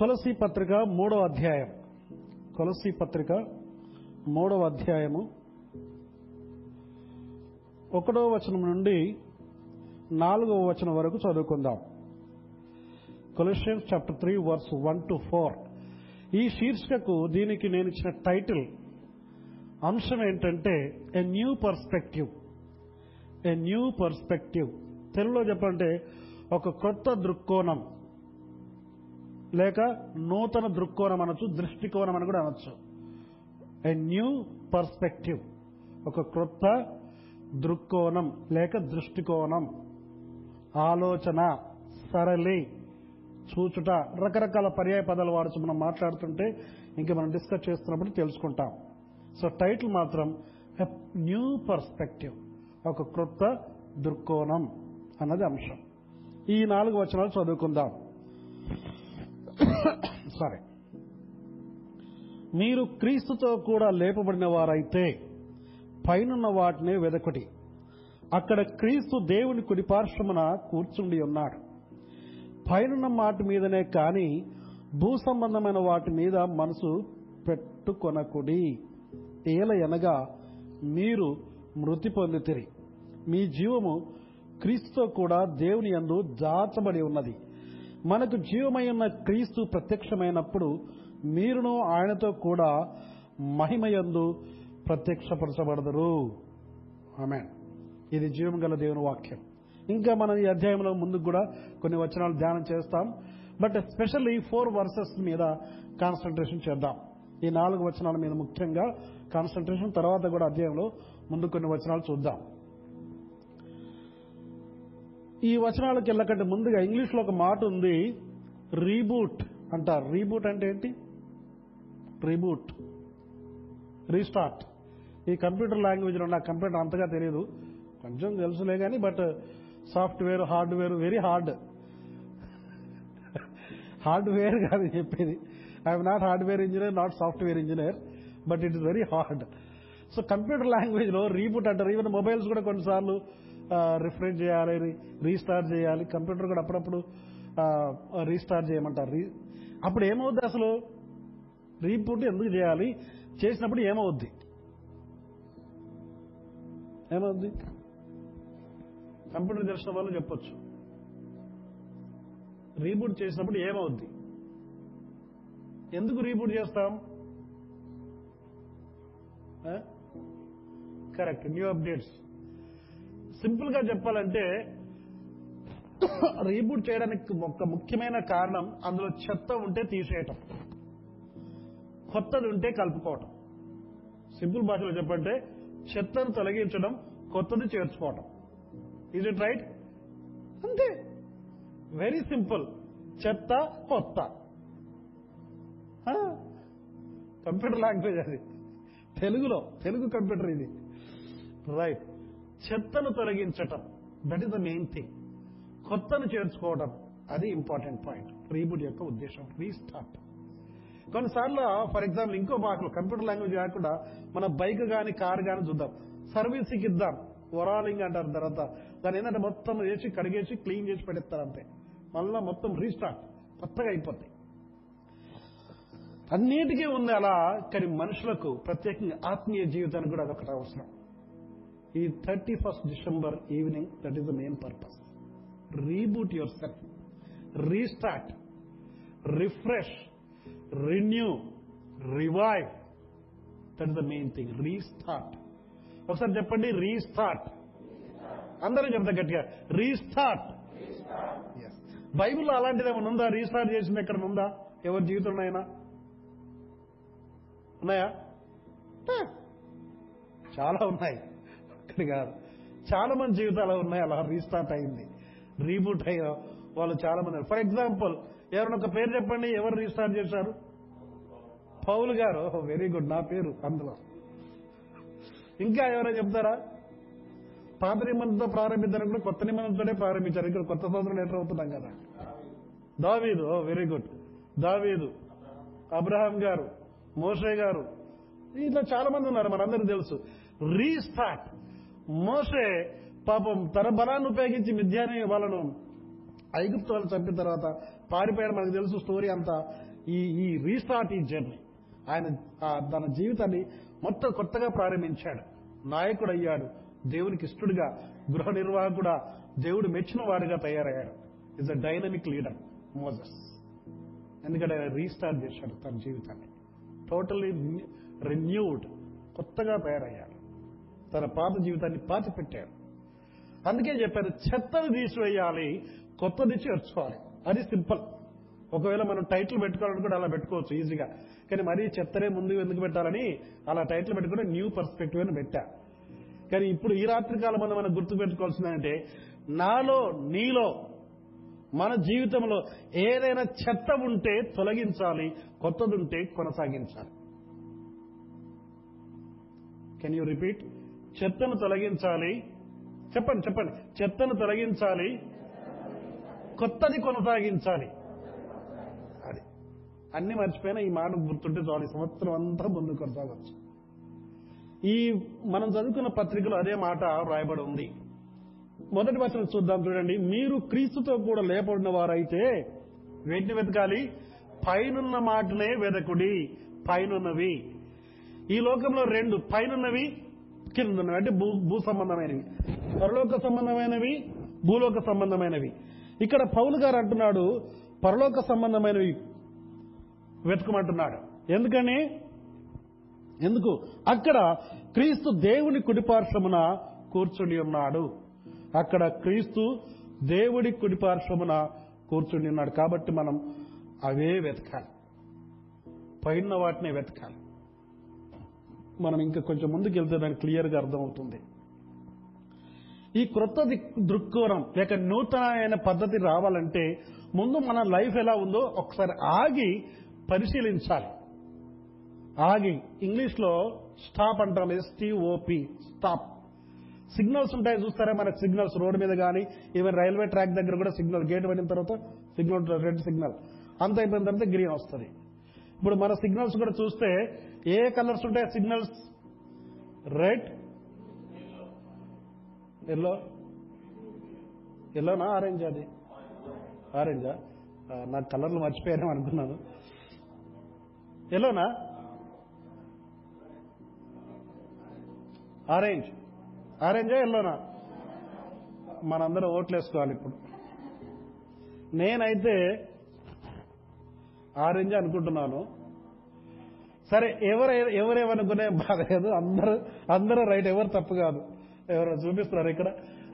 కొలసి పత్రిక మూడవ అధ్యాయం. కొలసి పత్రిక మూడవ అధ్యాయము. ఒకటో వచనం నుండి నాలుగవ వచనం వరకు చదువుకుందాం. Colossians chapter three verse one to four ఈ శీర్షికకు దీనికి నేను ఇచ్చిన టైటిల్ అంశం ఏంటంటే a new perspective a new perspective తెలుగులో చెప్పంటే ఒక కొత్త దృక్కోణం. లేక నూతన దృక్కోణం అనొచ్చు దృష్టికోణం అని కూడా అనొచ్చు. ఎ న్యూ పర్స్పెక్టివ్ ఒక క్రొత్త దృక్కోణం లేక దృష్టికోణం. ఆలోచన సరళి చూచుట రకరకాల పర్యాయ పదాలు వాడుచు మనం మాట్లాడుతుంటే ఇంకా మనం డిస్కస్ చేస్తున్నప్పుడు తెలుసుకుంటాం. సో టైటిల్ మాత్రం న్యూ పర్స్పెక్టివ్ ఒక క్రొత్త దృక్కోణం అన్నది అంశం. ఈ నాలుగు వచనాలు చదువుకుందాం. సారీ మీరు క్రీస్తుతో కూడా లేపబడిన వారైతే పైనున్న వాటినే వెదకటి. అక్కడ క్రీస్తు దేవుని కుడిపార్శ్వమున కూర్చుండి ఉన్నాడు. పైనున్న మాట మీదనే కాని భూ సంబంధమైన వాటి మీద మనసు పెట్టుకొనకుడి. ఏల ఎనగా మీరు మృతి పొందితిరి. మీ జీవము క్రీస్తుతో కూడా దేవుని యందు దాచబడి ఉన్నది. మనకు జీవమైన క్రీస్తు ప్రత్యక్షమైనప్పుడు మీరును ఆయనతో కూడా మహిమయందు ప్రత్యక్షపరచబడదరు. ఆమె ఇది జీవం గల దేవుని వాక్యం. ఇంకా మనం ఈ అధ్యాయంలో ముందుకు కూడా కొన్ని వచనాలు ధ్యానం చేస్తాం. బట్ ఎస్పెషల్లీ ఫోర్ వర్సెస్ మీద కాన్సన్ట్రేషన్ చేద్దాం. ఈ నాలుగు వచనాల మీద ముఖ్యంగా కాన్సన్ట్రేషన్ తర్వాత కూడా అధ్యాయంలో ముందు కొన్ని వచనాలు చూద్దాం. ఈ వచనాలకు వెళ్ళకంటే ముందుగా ఇంగ్లీష్లో ఒక మాట ఉంది రీబూట్ అంటారు. రీబూట్ అంటే ఏంటి? రీబూట్ రీస్టార్ట్ ఈ కంప్యూటర్ లాంగ్వేజ్లో నాకు కంప్యూటర్ అంతగా తెలియదు కొంచెం తెలుసులే కానీ but software hardware very hard hardware కాదు చెప్పేది. I'm not hardware engineer not software engineer but it is very hard so computer లాంగ్వేజ్లో రీబూట్ అంటారు. ఈవెన్ మొబైల్స్ కూడా కొన్నిసార్లు రిఫ్రెష్ చేయాలి రీస్టార్ట్ చేయాలి. కంప్యూటర్ కూడా అప్పుడప్పుడు రీస్టార్ట్ చేయమంటారు. రీ అప్పుడు ఏమవుద్ది అసలు? రీబూట్ ఎందుకు చేయాలి? చేసినప్పుడు ఏమవుద్ది? ఏమవుద్ది? కంప్యూటర్ తెలిసిన వాళ్ళు చెప్పొచ్చు. రీబూట్ చేసినప్పుడు ఏమవుద్ది? ఎందుకు రీబూట్ చేస్తాం? Correct new updates. సింపుల్గా చెప్పాలంటే రీబూట్ చేయడానికి ఒక ముఖ్యమైన కారణం అందులో చెత్త ఉంటే తీసేయటం. కొత్తది ఉంటే కలుపుకోవటం. సింపుల్ భాషలో చెప్పంటే చెత్తను తొలగించడం కొత్తది చేర్చుకోవటం. ఈజ్ ఇట్ రైట్ అంతే. వెరీ సింపుల్ చెత్త కొత్త. కంప్యూటర్ లాంగ్వేజ్ అది. తెలుగులో తెలుగు కంప్యూటర్ ఇది. రైట్ చెత్తను తొలగించటం. That is the main thing కొత్తను చేర్చుకోవడం అది ఇంపార్టెంట్ పాయింట్ రీబుడ్ యొక్క ఉద్దేశం. రీస్టార్ట్ కొన్నిసార్లు ఫర్ ఎగ్జాంపుల్ ఇంకో భాషలో కంప్యూటర్ లాంగ్వేజ్ కాకుండా మన బైక్ కానీ కార్ కానీ చూద్దాం. సర్వీసింగ్ ఇద్దాం. ఒరాలింగ్ అంటారు తర్వాత. దాని ఏంటంటే మొత్తం చేసి కడిగేసి క్లీన్ చేసి పెడతారు అంతే. మళ్ళా మొత్తం రీస్టార్ట్ కొత్తగా అయిపోతాయి అన్నిటికీ ఉంది అలా కానీ మనుషులకు ప్రత్యేకంగా ఆత్మీయ జీవితానికి కూడా అదొకటి అవసరం. ఈ thirty first December evening that is the main purpose reboot yourself restart refresh renew revive that is the main thing restart ఒకసారి చెప్పండి రీస్టార్ట్ అందరూ చెప్తా గట్టిగా రీస్టార్ట్ బైబిల్లో అలాంటిది ఏమైనా ఉందా? రీస్టార్ట్ చేసింది ఎక్కడ ఉందా? ఎవరి జీవితంలో అయినా? ఉన్నాయా? చాలా ఉన్నాయి. ఇక్కడ కాదు. చాలా మంది జీవితాలు ఉన్నాయి అలా రీస్టార్ట్ అయింది. రీబూట్ అయ్యా వాళ్ళు చాలా మంది ఫర్ ఎగ్జాంపుల్ ఎవరైనా ఒక పేరు చెప్పండి ఎవరు రీస్టార్ట్ చేశారు? పౌల్ గారు. వెరీ గుడ్ నా పేరు అందులో. ఇంకా ఎవరైనా చెప్తారా? పాత నిబంధనతో ప్రారంభించారు కూడా కొత్త నిబంధనతోనే ప్రారంభించారు. ఇక్కడ కొత్త సంవత్సరం ఎంటర్ అవుతున్నాం కదా. దావీదు. వెరీ గుడ్ దావీదు. అబ్రహాం గారు. మోషే గారు. ఇట్లా చాలా మంది ఉన్నారు. మనందరికీ తెలుసు. రీస్టార్ట్ మోసే పాపం తన బలాన్ని ఉపయోగించి మిథ్యాని వాళ్ళను ఐగుప్తు వాళ్ళు చంపిన తర్వాత పారిపోయాడు. మనకు తెలుసు స్టోరీ అంతా. ఈ ఈ రీస్టార్ట్ ఈ జర్నీ. ఆయన తన జీవితాన్ని మొత్తం కొత్తగా ప్రారంభించాడు. నాయకుడు అయ్యాడు దేవునికి ఇష్టడుగా గృహ నిర్వాహకుడా దేవుడు మెచ్చిన వాడిగా తయారయ్యాడు. Is a dynamic leader Moses ఎందుకంటే ఆయన రీస్టార్ట్ చేశాడు తన జీవితాన్ని. టోటల్లీ రెన్యూడ్ కొత్తగా తయారయ్యాడు. తన పాత జీవితాన్ని పాతి పెట్టాడు అందుకే చెప్పారు చెత్తను తీసివేయాలి కొత్తది చేర్చుకోవాలి. అది సింపుల్. ఒకవేళ మనం టైటిల్ పెట్టుకోవాలని కూడా అలా పెట్టుకోవచ్చు ఈజీగా. కానీ మరీ చెత్తనే ముందు ఎందుకు పెట్టాలని అలా టైటిల్ పెట్టుకుని న్యూ పర్స్పెక్టివ్ అని పెట్టా. కానీ ఇప్పుడు ఈ రాత్రి కాలం మనం మనం గుర్తు పెట్టుకోవాల్సిందంటే నాలో నీలో మన జీవితంలో ఏదైనా చెత్త ఉంటే తొలగించాలి కొత్తది ఉంటే కొనసాగించాలి. కెన్ యూ రిపీట్ చెత్తను తొలగించాలి. చెప్పండి చెప్పండి. చెత్తను తొలగించాలి. కొత్తది కొనసాగించాలి. అది. అన్ని మర్చిపోయినా ఈ మాట గుర్తుంటే చాలు. సంవత్సరం అంతా ముందు కొనసాగవచ్చు ఈ మనం చదువుకున్న పత్రికలో అదే మాట రాయబడి ఉంది. మొదటి వచనం చూద్దాం చూడండి. మీరు క్రీస్తుతో కూడా లేపడిన వారైతే వేటిని వెతకాలి? పైనున్న మాటనే వెదకుడి. పైనున్నవి. ఈ లోకంలో రెండు. పైనున్నవి కిందన్నవి అంటే భూ భూ సంబంధమైనవి. పరలోక సంబంధమైనవి భూలోక సంబంధమైనవి. ఇక్కడ పౌలు గారు అంటున్నాడు పరలోక సంబంధమైనవి వెతుకమంటున్నాడు. ఎందుకని? ఎందుకు? అక్కడ క్రీస్తు దేవుని కుడిపార్శ్వమున కూర్చుని ఉన్నాడు. అక్కడ క్రీస్తు దేవుడి కుడిపార్శ్వమున కూర్చుని ఉన్నాడు. కాబట్టి మనం అవే వెతకాలి. పైన వాటినే వెతకాలి. మనం ఇంకా కొంచెం ముందుకు వెళ్తే దానికి క్లియర్గా అర్థమవుతుంది. ఈ క్రొత్త దృక్కోణం లేక నూతనమైన పద్ధతి రావాలంటే ముందు మన లైఫ్ ఎలా ఉందో ఒకసారి ఆగి పరిశీలించాలి. ఆగి ఇంగ్లీష్లో స్టాప్ అంటాం ఎస్టీఓపి స్టాప్. సిగ్నల్స్ ఉంటాయి చూస్తారా? మనకు సిగ్నల్స్ రోడ్డు మీద కానీ ఈవెన్ రైల్వే ట్రాక్ దగ్గర కూడా సిగ్నల్ గేట్ పడిన తర్వాత సిగ్నల్ రెడ్ సిగ్నల్. అంత అయిపోయిన తర్వాత గ్రీన్ వస్తుంది. ఇప్పుడు మన సిగ్నల్స్ కూడా చూస్తే ఏ కలర్స్ ఉంటాయి? సిగ్నల్స్. రెడ్. ఎల్లో. ఎల్లోనా? ఆరెంజ్ అది. ఆరెంజా? నాకు కలర్లు మర్చిపోయారేమో అనుకున్నాను. ఎల్లోనా? ఆరెంజ్. ఆరెంజా ఎల్లోనా? మనందరం ఓట్లేసుకోవాలి ఇప్పుడు. నేనైతే ఆరెంజ్ అనుకుంటున్నాను. సరే ఎవరు ఎవరేమనుకునే బాధ లేదు. అందరూ అందరూ రైట్. ఎవరు తప్పు కాదు. ఎవరో చూపిస్తున్నారు ఇక్కడ.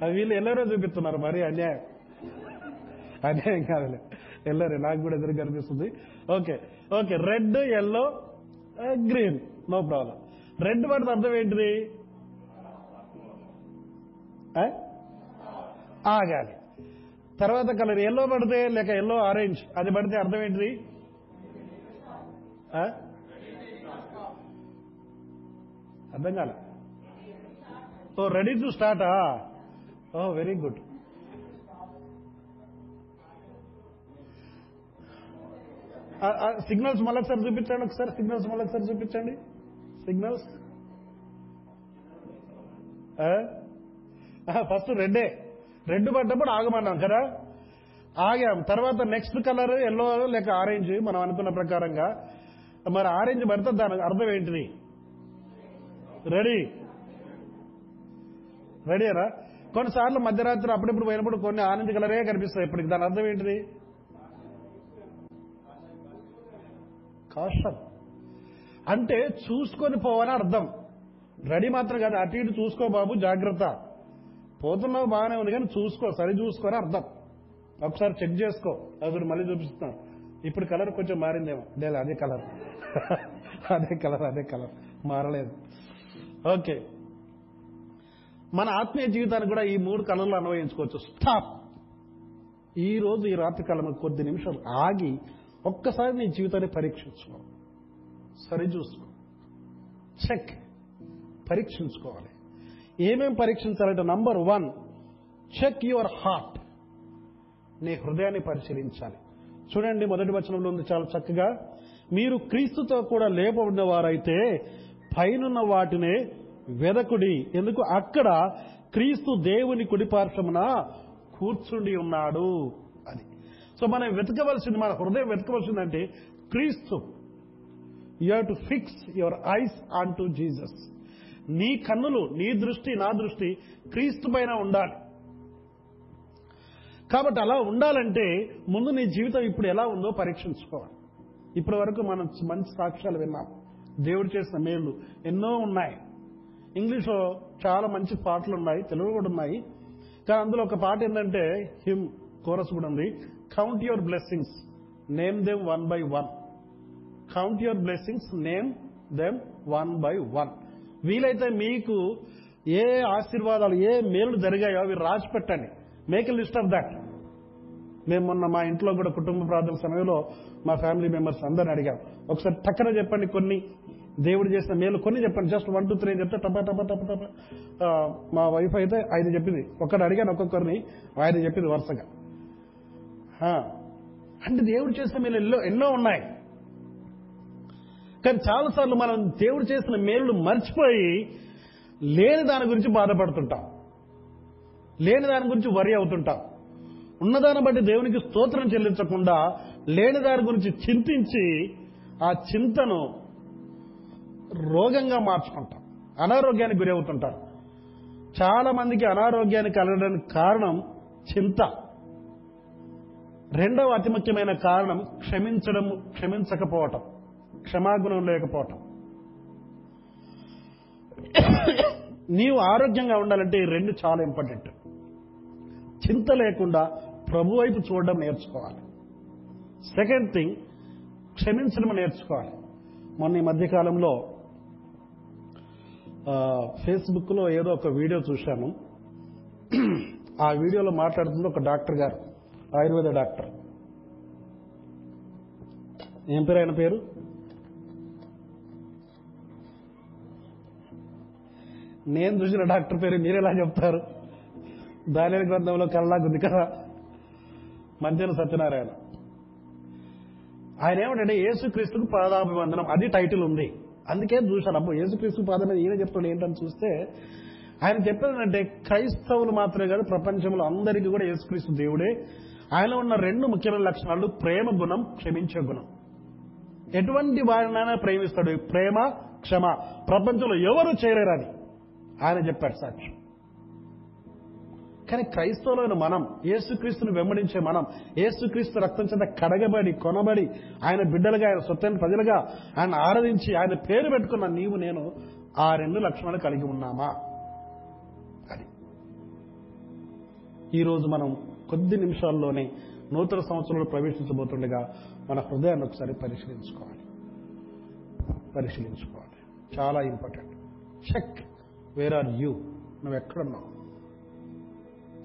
వీళ్ళు ఎల్లరో చూపిస్తున్నారు. మరి అన్యాయం. అన్యాయం కాదులే. ఎల్లరే నాకు కూడా ఎదురు కనిపిస్తుంది. Okay okay. Red yellow green no problem red పడితే అర్థం ఏంటిది? ఆ? ఆగాలి. తర్వాత కలర్ ఎల్లో పడితే లేక ఎల్లో ఆరెంజ్ అది పడితే అర్థం ఏంటిది? అర్థం కాల. ఓ రెడీ టు స్టార్టా ఓ వెరీ గుడ్ సిగ్నల్స్ మళ్ళొకసారి చూపించండి ఒకసారి సిగ్నల్స్ మళ్ళొకసారి చూపించండి. సిగ్నల్స్ ఫస్ట్ రెడ్డే రెడ్. పడ్డప్పుడు ఆగమన్నాం కదా? ఆగాం. తర్వాత నెక్స్ట్ కలర్ ఎల్లో లేక ఆరెంజ్ మనం అనుకున్న ప్రకారంగా. మరి ఆరెంజ్ పడితే దానికి అర్థం ఏంటిది? రెడీ రెడీరా కొన్నిసార్లు మధ్యరాత్రి అప్పుడప్పుడు పోయినప్పుడు కొన్ని ఆరెంజ్ కలరే కనిపిస్తాయి. ఇప్పటికి దాని అర్థం ఏంటిది? కాషన్ అంటే చూసుకొని పోవని అర్థం. రెడీ మాత్రం కాదు అటు ఇటు చూసుకో బాబు జాగ్రత్త. పోతున్నావు బాగానే ఉంది కానీ చూసుకో సరి చూసుకొని అర్థం. ఒకసారి చెక్ చేసుకో. అది మళ్ళీ చూపిస్తున్నాను ఇప్పుడు కలర్ కొంచెం మారిందేమో. లేదు అదే కలర్ అదే కలర్ అదే కలర్ మారలేదు. ఓకే. మన ఆత్మీయ జీవితానికి కూడా ఈ మూడు కళలు అన్వయించుకోవచ్చు. స్టాప్. ఈ రోజు ఈ రాత్రి కాలం కొద్ది నిమిషాలు ఆగి ఒక్కసారి నీ జీవితాన్ని పరీక్షించుకో. సరి చూసుకో. చెక్. పరీక్షించుకోవాలి. ఏమేం పరీక్షించాలంటే number one check your heart. నీ హృదయాన్ని పరిశీలించాలి. చూడండి మొదటి వచనంలో ఉంది చాలా చక్కగా. మీరు క్రీస్తుతో కూడా లేపబడిన వారైతే పైనున్న వాటినే వెదకుడి. ఎందుకు? అక్కడ క్రీస్తు దేవుని కుడిపార్శ్వమున కూర్చుండి ఉన్నాడు అది సో మనం వెతకవలసింది మన హృదయం వెతకవలసిందంటే క్రీస్తు. You have to fix your eyes on to Jesus నీ కన్నులు నీ దృష్టి నా దృష్టి క్రీస్తు పైన ఉండాలి. కాబట్టి అలా ఉండాలంటే ముందు నీ జీవితం ఇప్పుడు ఎలా ఉందో పరీక్షించుకోవాలి. ఇప్పటి వరకు మనం మంచి సాక్ష్యాలు విన్నాం. దేవుడు చేసిన మేలు ఎన్నో ఉన్నాయి. ఇంగ్లీష్లో చాలా మంచి పాటలు ఉన్నాయి తెలుగు కూడా ఉన్నాయి. కానీ అందులో ఒక పాట ఏంటంటే హిమ్ కోరస్ కూడా ఉంది. Count your blessings name them one by one count your blessings name them one by one వీలైతే మీకు ఏ ఆశీర్వాదాలు ఏ మేలు జరిగాయో అవి రాసి పెట్టండి. Make a list of that మేము మొన్న మా ఇంట్లో కూడా కుటుంబ ప్రార్థన సమయంలో మా ఫ్యామిలీ మెంబర్స్ అందరిని అడిగాం. ఒకసారి టక్కన చెప్పండి కొన్ని. దేవుడు చేసిన మేలు కొన్ని చెప్పండి. జస్ట్ వన్ టూ త్రీ చెప్తే టప టప టప టప. మా వైఫ్ అయితే ఐదు చెప్పింది. ఒక్కడు అడిగాను ఒక్కొక్కరిని ఆయన చెప్పింది వరుసగా. అంటే దేవుడు చేసిన మేలు ఎన్నో ఎన్నో ఉన్నాయి. కానీ చాలాసార్లు మనం దేవుడు చేసిన మేలు మర్చిపోయి లేని దాని గురించి బాధపడుతుంటాం. లేని దాని గురించి వరి అవుతుంటాం. ఉన్నదాన్ని బట్టి దేవునికి స్తోత్రం చెల్లించకుండా లేని దాని గురించి చింతించి ఆ చింతను రోగంగా మార్చుకుంటాం. అనారోగ్యానికి గురి అవుతుంటారు చాలా మందికి అనారోగ్యానికి కలగడానికి కారణం చింత. రెండవ అతి ముఖ్యమైన కారణం క్షమించడం క్షమించకపోవటం క్షమాగుణం లేకపోవటం. నీవు ఆరోగ్యంగా ఉండాలంటే ఈ రెండు చాలా ఇంపార్టెంట్. చింత లేకుండా ప్రభు వైపు చూడడం నేర్చుకోవాలి. సెకండ్ థింగ్ క్షమించడం నేర్చుకోవాలి. మొన్న ఈ మధ్యకాలంలో ఫేస్బుక్లో ఏదో ఒక వీడియో చూశాను. ఆ వీడియోలో మాట్లాడుతుంది ఒక డాక్టర్ గారు ఆయుర్వేద డాక్టర్. ఏం పేరు ఆయన పేరు? నేను చూసిన డాక్టర్ పేరు మీరెలా చెప్తారు? దాని గ్రంథంలో కల్లాగుంది కదా. మంత్రి సత్యనారాయణ. ఆయన ఏమంటే యేసుక్రీస్తుకు పాదాభివందనం. అది టైటిల్ ఉంది. అందుకే చూశాను. అబ్బో యేసుక్రీస్తు పాదం మీద ఈయన చెప్తాడు ఏంటని చూస్తే ఆయన చెప్పేదంటే క్రైస్తవులు మాత్రమే కాదు ప్రపంచంలో అందరికీ కూడా యేసుక్రీస్తు దేవుడే. ఆయన ఉన్న రెండు ముఖ్యమైన లక్షణాలు ప్రేమ గుణం క్షమించే గుణం. ఎటువంటి వారినైనా ప్రేమిస్తాడు. ప్రేమ క్షమ. ప్రపంచంలో ఎవరు చేయలేరని ఆయన చెప్పాడు సాక్షి కానీ క్రైస్తవులైన మనం యేసుక్రీస్తుని వెంబడించే మనం యేసుక్రీస్తు రక్తం చేత కడగబడి కొనబడి ఆయన బిడ్డలుగా ఆయన సొత్తైన ప్రజలుగా ఆయన ఆరాధించి ఆయన పేరు పెట్టుకున్న నీవు నేను ఆ రెండు లక్షణాలు కలిగి ఉన్నామా? అది. ఈరోజు మనం కొద్ది నిమిషాల్లోనే నూతన సంవత్సరంలో ప్రవేశించబోతుండగా మన హృదయాన్ని ఒకసారి పరిశీలించుకోవాలి. పరిశీలించుకోవాలి. చాలా important. Check where are you నువ్వు ఎక్కడున్నావు?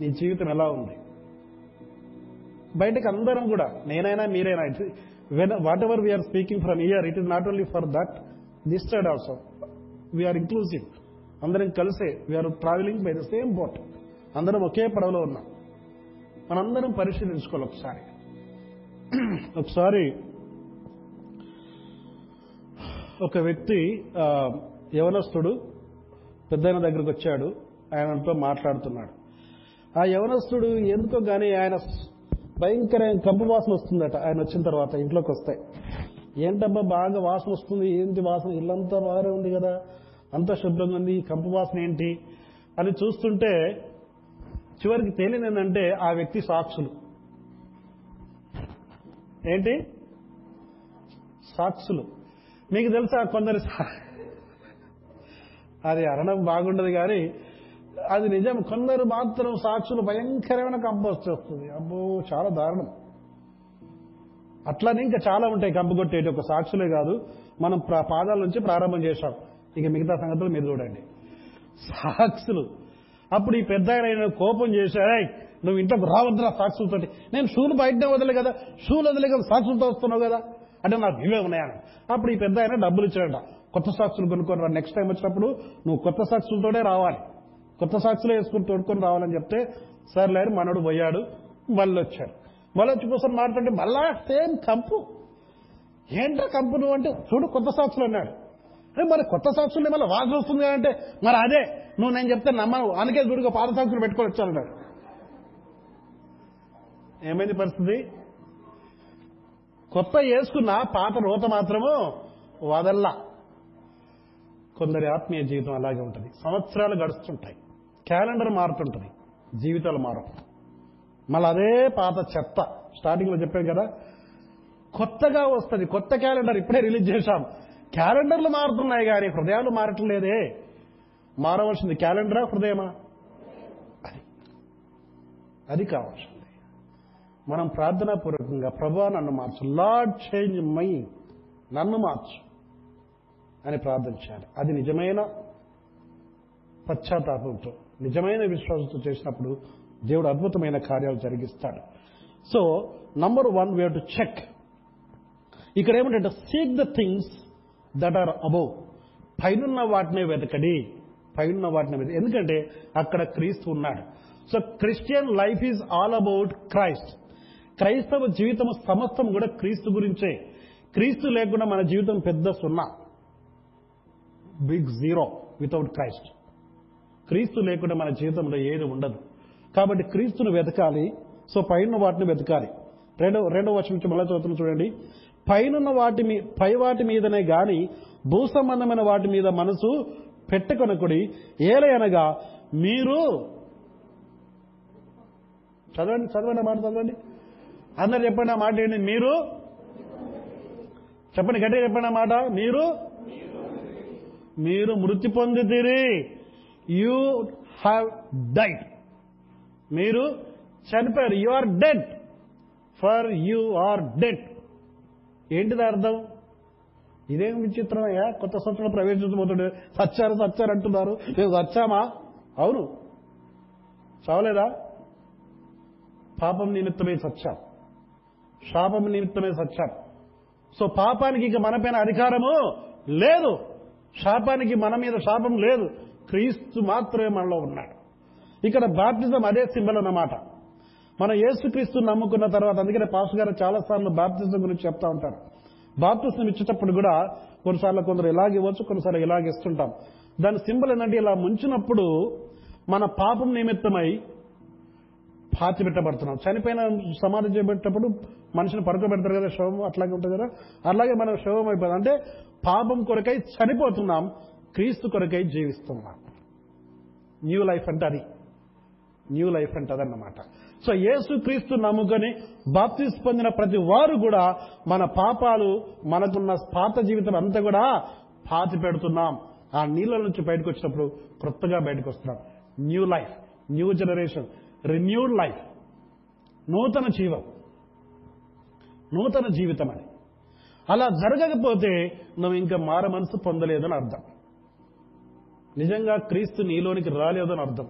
నీ జీవితం ఎలా ఉంది? బయటకు అందరం కూడా నేనైనా మీరైనా when whatever we are speaking from here it is not only for that this side also we are inclusive అందరం కలిసే we are travelling by the same boat అందరం ఒకే పడవలో ఉన్నాం. మనందరం పరిశీలించుకోవాలి ఒకసారి. ఒకసారి ఒక వ్యక్తి యవనస్తుడు పెద్దయిన దగ్గరకు వచ్చాడు. ఆయనతో మాట్లాడుతున్నాడు. ఆ యవనస్తుడు ఎందుకో గానీ ఆయన భయంకరమైన కంపు వాసన వస్తుందట. ఆయన వచ్చిన తర్వాత ఇంట్లోకి వస్తాయి ఏంటబ్బా బాగా వాసన వస్తుంది ఏంటి వాసన? ఇల్లంతా బాగానే ఉంది కదా. అంతా శుభ్రంగా ఉంది ఈ కంపు వాసన ఏంటి? అని చూస్తుంటే చివరికి తేలింది ఏంటంటే ఆ వ్యక్తి సాక్షులు. ఏంటి? సాక్షులు. మీకు తెలుసా కొందరు సా- అది అనడం బాగుండదు కానీ అది నిజం. కొందరు మాత్రం సాక్షులు భయంకరమైన కంపోస్ట్ వస్తుంది అబ్బో చాలా దారుణం. అట్లానే ఇంకా చాలా ఉంటాయి కంపగొట్టేటి ఒక సాక్షులే కాదు. మనం పాదాల నుంచి ప్రారంభం చేశాం. ఇక మిగతా సంగతులు మీరు చూడండి. సాక్షులు. అప్పుడు ఈ పెద్ద ఆయన కోపం చేశాయి నువ్వు ఇంట్లోకి రావద్దురా సాక్షులతో నేను షూలు బయటనే వదిలే కదా. షూలు వదిలే కదా సాక్షులతో వస్తున్నావు కదా. అంటే నాకు ఇవే ఉన్నాయని. అప్పుడు ఈ పెద్ద ఆయన డబ్బులు ఇచ్చాడట. కొత్త సాక్షులు కొనుక్కొని నెక్స్ట్ టైం వచ్చినప్పుడు నువ్వు కొత్త సాక్షులతోనే రావాలి. కొత్త సాక్షులు వేసుకుని తోడుకొని రావాలని చెప్తే సార్ లేరు మనోడు పోయాడు. మళ్ళీ వచ్చాడు మళ్ళీ వచ్చి కూర్చొని మాట్లాడితే మళ్ళా సేమ్ కంపు. ఏంటో కంపు నువ్వు? అంటే చూడు కొత్త సాక్షులు అన్నాడు. "ఏ, మరి కొత్త సాక్షులు మళ్ళీ వాసన వస్తుంది అంటే మరి అదే నువ్వు నేను చెప్తే నమ్మను. అందుకే చూడుగా పాత సాక్షులు పెట్టుకొని వచ్చానన్నాడు. ఏమైంది పరిస్థితి? కొత్త వేసుకున్న పాత రోత మాత్రము వదల్లా. కొందరి ఆత్మీయ జీవితం అలాగే ఉంటుంది. సంవత్సరాలు గడుస్తుంటాయి. క్యాలెండర్ మారుతుంటుంది. జీవితాలు మారం మళ్ళీ అదే పాత చెత్త. స్టార్టింగ్లో చెప్పాను కదా కొత్తగా వస్తుంది. కొత్త క్యాలెండర్ ఇప్పుడే రిలీజ్ చేశాం. క్యాలెండర్లు మారుతున్నాయి కానీ హృదయాలు మారట్లేదే మారవలసింది క్యాలెండరా హృదయమా? అది. అది కావాల్సింది. మనం ప్రార్థనాపూర్వకంగా ప్రభా నన్ను మార్చు. లార్డ్ చేంజ్ మై నన్ను మార్చు అని ప్రార్థన చేయాలి. అది నిజమైన పశ్చాత్తాపంతో. నిజమైన విశ్వాసంతో చేసినప్పుడు దేవుడు అద్భుతమైన కార్యాలు జరిగిస్తాడు. So number one we to check ఇక్కడ ఏమంటే seek the things that are above పైనున్న వాటినే వెతకడి. పైనున్న వాటిని వెతక. ఎందుకంటే అక్కడ క్రీస్తు ఉన్నాడు. So Christian life is all about Christ క్రైస్తవ జీవితం సమస్తం కూడా క్రీస్తు గురించే. క్రీస్తు లేకుండా మన జీవితం పెద్ద సున్నా. బిగ్ జీరో వితౌట్ క్రైస్ట్ క్రీస్తు లేకుండా మన జీవితంలో ఏది ఉండదు. కాబట్టి క్రీస్తును వెతకాలి సో పైన వాటిని వెతకాలి. రెండో రెండో వర్షం నుంచి మళ్ళీ చదువుతున్న చూడండి. పైనున్న వాటి మీ పై వాటి మీదనే గాని భూ సంబంధమైన వాటి మీద మనసు పెట్టకొనకుడి ఏలయనగా మీరు చదవండి చదవండి మాట చదవండి. అందరు చెప్పండి ఆ మాట ఏంటి? మీరు చెప్పండి గట్టిగా చెప్పండి ఆ మాట. మీరు మీరు మృతి పొందితిరి. యూ హ్యావ్ డైట్ మీరు చనిపోయారు. You are dead for you are dead ఏంటిది అర్థం? ఇదేం విచిత్రమయ్యా కొత్త సంవత్సరం ప్రవేశించబోతుండే సచ్చారు సచ్చారు అంటున్నారు. మేము సచ్చామా? అవును. చావలేదా? పాపం నిమిత్తమే సచ్చాం. శాపం నిమిత్తమే సచ్చాం. సో పాపానికి ఇక మన పైన అధికారము లేదు. శాపానికి మన మీద శాపం లేదు. క్రీస్తు మాత్రమే మనలో ఉన్నాడు. ఇక్కడ బాప్తిజం అదే సింబల్ అన్నమాట. మన యేసుక్రీస్తు నమ్ముకున్న తర్వాత అందుకనే పాస్ గారు చాలాసార్లు బాప్తిజం గురించి చెప్తా ఉంటారు. బాప్తిజం ఇచ్చేటప్పుడు కూడా కొన్నిసార్లు కొందరు ఇలాగ ఇవ్వచ్చు కొన్నిసార్లు ఇలాగ ఇస్తుంటాం. దాని సింబల్ ఏంటంటే ఇలా ముంచినప్పుడు మన పాపం నిమిత్తమై పాతి పెట్టబడుతున్నాం చనిపోయిన సమాధి చేపట్టేటప్పుడు మనిషిని పడుకోబెడతారు కదా శవం అట్లాగే ఉంటుంది కదా? అలాగే మనం శవం అయిపోతుంది అంటే పాపం కొరకై చనిపోతున్నాం. క్రీస్తు కొరకై జీవిస్తున్నాం. న్యూ లైఫ్ అంటే అది. న్యూ లైఫ్ అంటది అన్నమాట సో యేసు క్రీస్తు నమ్ముకొని బాప్తిస్ పొందిన ప్రతి వారు కూడా మన పాపాలు మనకున్న పాత జీవితం అంతా కూడా పాతి పెడుతున్నాం. ఆ నీళ్ళ నుంచి బయటకు వచ్చినప్పుడు క్రొత్తగా బయటకు వస్తున్నాం. New life new generation renewed life. నూతన జీవం. నూతన జీవితం అని అలా జరగకపోతే నువ్వు ఇంకా మార మనసు పొందలేదని అర్థం. నిజంగా క్రీస్తు నీలోనికి రాలేదని అర్థం.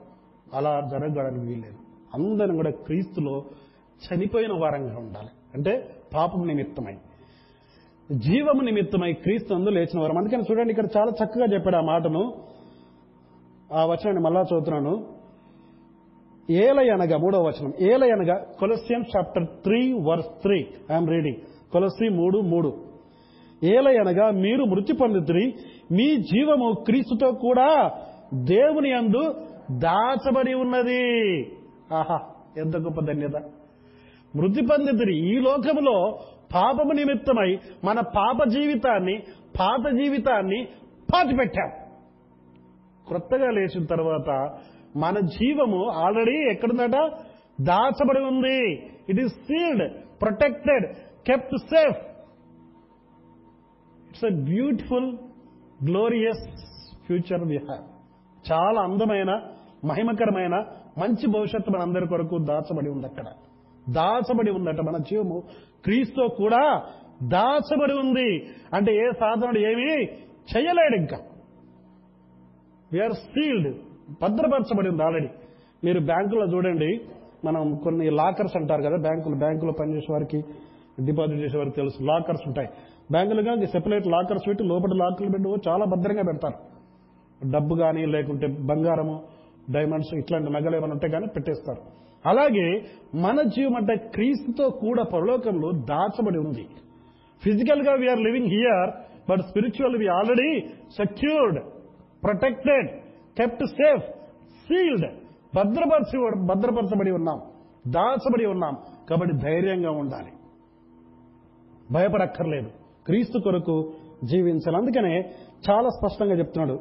అలా జరగడానికి వీల్లేదు. అందరం కూడా క్రీస్తులో చనిపోయిన వారంగా ఉండాలి. అంటే పాపం నిమిత్తమై. జీవము నిమిత్తమై క్రీస్తు అందు లేచిన వారం అందుకని చూడండి ఇక్కడ చాలా చక్కగా చెప్పాడు ఆ మాటను. ఆ వచనాన్ని మళ్ళా చదువుతున్నాను. ఏలయనగా మూడవ వచనం ఏలయనగా Colossians chapter three verse three. I'm reading. కొలసి మూడు మూడు. ఏలయనగా మీరు మృతి పొందుతురి మీ జీవము క్రీస్తుతో కూడా దేవుని అందు దాచబడి ఉన్నది. ఆహా ఎంత గొప్ప ధన్యత. మృతి పొందితురి ఈ లోకములో పాపము నిమిత్తమై మన పాప జీవితాన్ని పాత జీవితాన్ని పాతిపెట్టాం. క్రొత్తగా లేచిన తర్వాత మన జీవము ఆల్రెడీ ఎక్కడుందట? దాచబడి ఉంది. It is sealed protected kept safe it's a beautiful glorious future we have. చాలా అందమైన మహిమకరమైన మంచి భవిష్యత్తు మన అందరి కొరకు దాచబడి ఉంది అక్కడ దాచబడి ఉందట మన జీవము. క్రీస్తు కూడా దాచబడి ఉంది. అంటే ఏ సాధనుడు ఏమీ చేయలేడు ఇంకా. వీఆర్ సీల్డ్ భద్రపరచబడి ఉంది ఆల్రెడీ మీరు బ్యాంకులో చూడండి మనం కొన్ని లాకర్స్ అంటారు కదా బ్యాంకులు. బ్యాంకులో పనిచేసే వారికి డిపాజిట్ చేసే వారికి తెలుసు. లాకర్స్ ఉంటాయి. బ్యాంకులుగా సెపరేట్ లాకర్స్ పెట్టి లోపల లాకర్లు పెట్టి చాలా భద్రంగా పెడతారు. డబ్బు కానీ లేకుంటే బంగారము డైమండ్స్ ఇట్లాంటి నగలు ఏమైనా ఉంటే కానీ పెట్టేస్తారు. అలాగే మన జీవం అంటే క్రీస్తుతో కూడా పరలోకంలో దాచబడి ఉంది. ఫిజికల్గా we are living here but spiritual we already secured protected kept safe sealed భద్రపరచి భద్రపరచబడి ఉన్నాం. దాచబడి ఉన్నాం. కాబట్టి ధైర్యంగా ఉండాలి. భయపడక్కర్లేదు. క్రీస్తు కొరకు జీవించాలి. అందుకనే చాలా స్పష్టంగా చెప్తున్నాడు.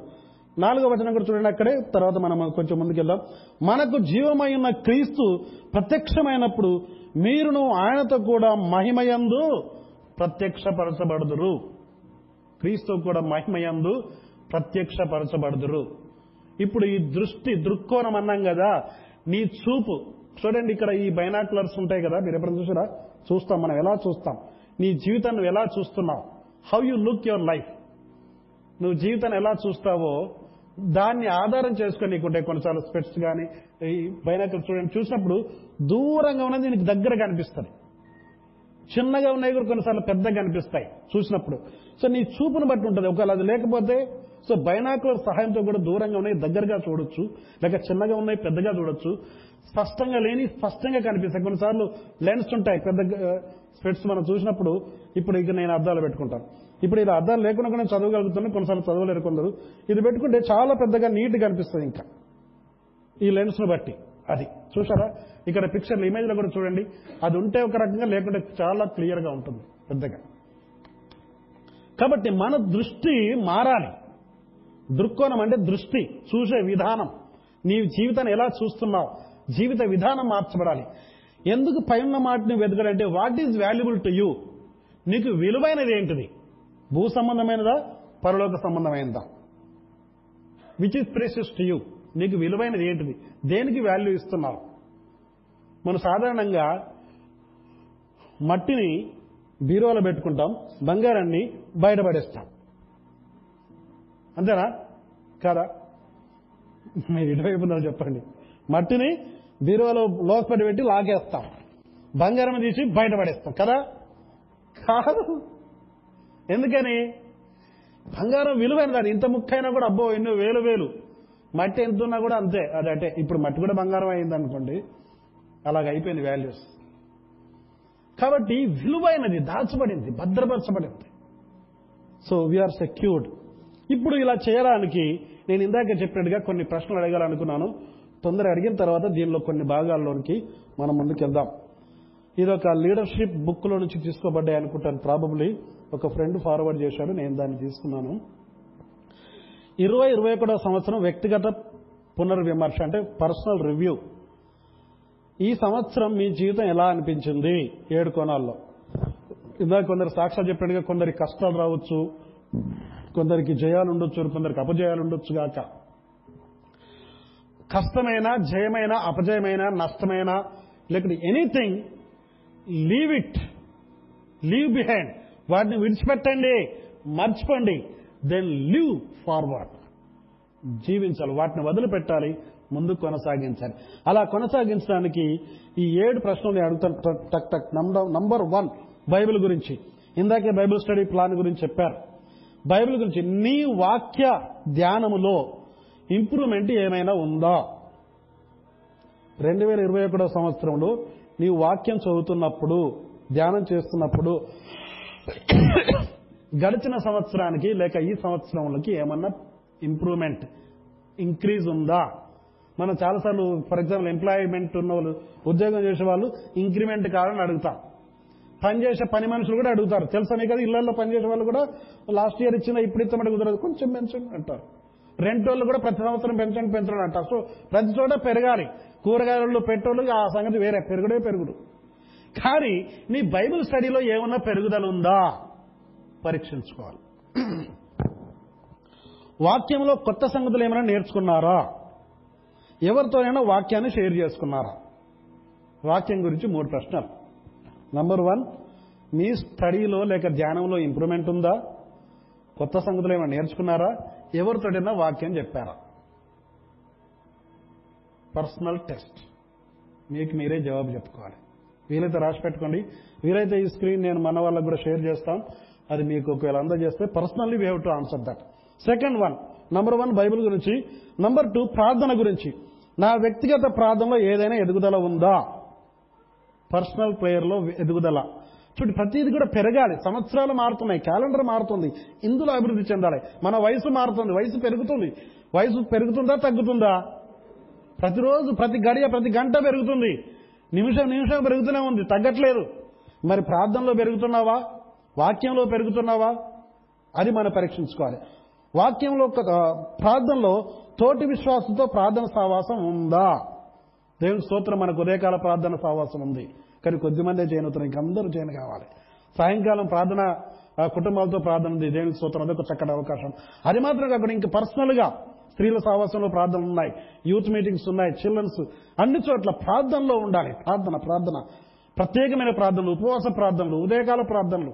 నాలుగో వచనం కూడా చూడండి అక్కడే. తర్వాత మనం కొంచెం ముందుకెళ్దాం. మనకు జీవమై ఉన్న క్రీస్తు ప్రత్యక్షమైనప్పుడు మీరును ఆయనతో కూడా మహిమయందు ప్రత్యక్షపరచబడుదురు. క్రీస్తు కూడా మహిమయందు ప్రత్యక్షపరచబడుదురు. ఇప్పుడు ఈ దృష్టి దృక్కోణం అన్నాం కదా. నీ చూపు. చూడండి ఇక్కడ ఈ బైనాక్యులర్స్ ఉంటాయి కదా. మీరు ఎప్పుడైనా చూసారా? చూస్తాం మనం. ఎలా చూస్తాం? నీ జీవితాన్ని ఎలా చూస్తున్నావు? How you look your life నువ్వు జీవితాన్ని ఎలా చూస్తావో దాన్ని ఆధారం చేసుకొని నీకుంటే కొన్నిసార్లు స్పెట్స్ కానీ ఈ బైనాకులర్ చూడండి చూసినప్పుడు దూరంగా ఉన్నది నీకు దగ్గరగా అనిపిస్తుంది. చిన్నగా ఉన్నాయి కూడా కొన్నిసార్లు పెద్దగా అనిపిస్తాయి చూసినప్పుడు. సో నీ చూపును బట్టి ఉంటుంది. ఒకవేళ అది లేకపోతే సో బైనాకుల సహాయంతో కూడా దూరంగా ఉన్నాయి దగ్గరగా చూడొచ్చు లేక చిన్నగా ఉన్నాయి పెద్దగా చూడొచ్చు. స్పష్టంగా లేని స్పష్టంగా కనిపిస్తాయి. కొన్నిసార్లు లెన్స్ ఉంటాయి పెద్ద స్పెట్స్ మనం చూసినప్పుడు ఇప్పుడు ఇక నేను అర్థాలు పెట్టుకుంటాను. ఇప్పుడు ఇలా అర్థాలు లేకుండా కూడా నేను చదవగలుగుతున్నాను కొన్నిసార్లు చదవలేరు కొందరు. ఇది పెట్టుకుంటే చాలా పెద్దగా నీట్గా అనిపిస్తుంది ఇంకా. ఈ లెన్స్ను బట్టి. అది. చూసారా ఇక్కడ పిక్చర్లు ఇమేజ్లో కూడా చూడండి. అది ఉంటే ఒక రకంగా లేకుంటే చాలా క్లియర్గా ఉంటుంది. పెద్దగా. కాబట్టి మన దృష్టి మారాలి. దృక్కోణం అంటే దృష్టి చూసే విధానం. నీ జీవితాన్ని ఎలా చూస్తున్నావు? జీవిత విధానం మార్చబడాలి. ఎందుకు పైన మాటని వెతకడంటే what is valuable to you నీకు విలువైనది ఏంటిది? భూ సంబంధమైనదా? పరలోక సంబంధమైనదా? Which is precious to you నీకు విలువైనది ఏంటిది? దేనికి వాల్యూ ఇస్తున్నావు? మనం సాధారణంగా మట్టిని బీరువాలో పెట్టుకుంటాం బంగారాన్ని బయటపడేస్తాం అంతేనా? కదా? మీరు ఇటువైపు ఉన్నారు చెప్పండి. మట్టిని బీరువాలో లోపల పెట్టి లాగేస్తాం. బంగారం తీసి బయటపడేస్తాం కదా? కాదు. ఎందుకని? బంగారం విలువైన దాన్ని. ఇంత ముక్కైనా కూడా అబ్బో ఎన్నో వేలు వేలు. మట్టి ఎంత ఉన్నా కూడా అంతే. అది అంటే ఇప్పుడు మట్టి కూడా బంగారం అయింది అనుకోండి అలాగ అయిపోయింది వాల్యూస్ కాబట్టి విలువైనది దాచబడింది భద్రపరచబడింది. సో వీఆర్ సెక్యూర్డ్ ఇప్పుడు ఇలా చేయడానికి నేను ఇందాక చెప్పినట్టుగా కొన్ని ప్రశ్నలు అడగాలనుకున్నాను. తొందర అడిగిన తర్వాత దీనిలో కొన్ని భాగాల్లోనికి మనం ముందుకెళ్దాం. ఇది ఒక లీడర్షిప్ బుక్లో నుంచి తీసుకోబడ్డాయి అనుకుంటాను. ప్రాబబ్లీ ఒక ఫ్రెండ్ ఫార్వర్డ్ చేశాడు నేను దాన్ని తీసుకున్నాను. ఇరవై ఇరవై ఒకటో సంవత్సరం వ్యక్తిగత పునర్విమర్శ అంటే పర్సనల్ రివ్యూ ఈ సంవత్సరం మీ జీవితం ఎలా అనిపించింది? ఏడు కోణాల్లో. ఇందాక కొందరు సాక్ష్యాలు చెప్పినట్టుగా కొందరికి కష్టాలు రావచ్చు కొందరికి జయాలు ఉండొచ్చు కొందరికి అపజయాలు ఉండొచ్చు గాక. కష్టమైన జయమైన అపజయమైన నష్టమైన లేకపోతే anything leave it. Leave behind. వాటిని విడిచిపెట్టండి. మర్చిపోండి. Then live forward. జీవించాలి. వాటిని వదిలిపెట్టాలి. ముందు కొనసాగించాలి. అలా కొనసాగించడానికి ఈ ఏడు ప్రశ్నలు నేను అడుగుతాను. టక్ టక్ టక్. నంబర్ వన్ బైబిల్ గురించి. ఇందాకే బైబిల్ స్టడీ ప్లాన్ గురించి చెప్పారు. బైబిల్ గురించి నీ వాక్య ధ్యానములో ఇంప్రూవ్మెంట్ ఏమైనా ఉందా? రెండు వేల ఇరవై ఒకటో సంవత్సరంలో నీవు వాక్యం చదువుతున్నప్పుడు ధ్యానం చేస్తున్నప్పుడు గడిచిన సంవత్సరానికి లేక ఈ సంవత్సరంలోకి ఏమన్నా ఇంప్రూవ్మెంట్ ఇంక్రీజ్ ఉందా? మనం చాలాసార్లు ఫర్ ఎగ్జాంపుల్ ఎంప్లాయ్మెంట్ ఉన్న వాళ్ళు ఉద్యోగం చేసే వాళ్ళు ఇంక్రిమెంట్ కావాలని అడుగుతాం పనిచేసే పని మనుషులు కూడా అడుగుతారు. తెలుసా నీకు కదా ఇళ్ళలో పనిచేసే వాళ్ళు కూడా లాస్ట్ ఇయర్ ఇచ్చిన ఇప్పుడు ఇస్తామంటే కుదరదు. కొంచెం పెంచండి అంటారు. రెంట్ వాళ్ళు కూడా ప్రతి సంవత్సరం పెంచండి పెంచడం అంట. సో ప్రతి చోట పెరగాలి. కూరగాయలు పెట్టోళ్ళు ఆ సంగతి వేరే. పెరుగుడే పెరుగుడు. కానీ నీ బైబిల్ స్టడీలో ఏమన్నా పెరుగుదల ఉందా? పరీక్షించుకోవాలి. వాక్యంలో కొత్త సంగతులు ఏమైనా నేర్చుకున్నారా? ఎవరితోనైనా వాక్యాన్ని షేర్ చేసుకున్నారా? వాక్యం గురించి మూడు ప్రశ్నలు. నంబర్ వన్ మీ స్టడీలో లేక ధ్యానంలో ఇంప్రూవ్మెంట్ ఉందా? కొత్త సంగతులు ఏమైనా నేర్చుకున్నారా? ఎవరితోటైనా వాక్యం చెప్పారా? Personal test. మీకు మీరే జవాబు చెప్పుకోవాలి. వీలైతే రాసి పెట్టుకోండి. వీలైతే ఈ స్క్రీన్ నేను మన వాళ్ళకు కూడా షేర్ చేస్తాం. అది మీకు ఒకవేళ అందజేస్తే personally we have to answer that. Second one number one Bible గురించి. నంబర్ టూ ప్రార్థన గురించి. నా వ్యక్తిగత ప్రార్థనలో ఏదైనా ఎదుగుదల ఉందా? పర్సనల్ ప్రేయర్లో ఎదుగుదల. చూడు ప్రతిదీ కూడా పెరగాలి. సంవత్సరాలు మారుతున్నాయి క్యాలెండర్ మారుతుంది ఇందులో అభివృద్ధి చెందాలి. మన వయసు మారుతుంది వయసు పెరుగుతుంది. వయసు పెరుగుతుందా తగ్గుతుందా? ప్రతిరోజు ప్రతి గడియ ప్రతి గంట పెరుగుతుంది. నిమిషం నిమిషం పెరుగుతూనే ఉంది తగ్గట్లేదు. మరి ప్రార్థనలో పెరుగుతున్నావా? వాక్యంలో పెరుగుతున్నావా? అది మనం పరీక్షించుకోవాలి. వాక్యంలో ఒక, ప్రార్థనలో తోటి విశ్వాసంతో ప్రార్థన సావాసం ఉందా? దేవుని స్తోత్రం మనకు ఉదయకాల ప్రార్థన సావాసం ఉంది. కానీ కొద్దిమందే చేయనుతున్నారు ఇంకందరూ జైన్ కావాలి. సాయంకాలం ప్రార్థన కుటుంబాలతో ప్రార్థన ఉంది దేవుని స్తోత్రం అదొక చక్కటి అవకాశం. అది మాత్రం కాకుండా ఇంకా పర్సనల్గా స్త్రీల సావాసంలో ప్రార్థనలు ఉన్నాయి యూత్ మీటింగ్స్ ఉన్నాయి చిల్డ్రన్స్ అన్ని చోట్ల ప్రార్థనలో ఉండాలి. ప్రార్థన ప్రార్థన. ప్రత్యేకమైన ప్రార్థనలు ఉపవాస ప్రార్థనలు ఉదయకాల ప్రార్థనలు.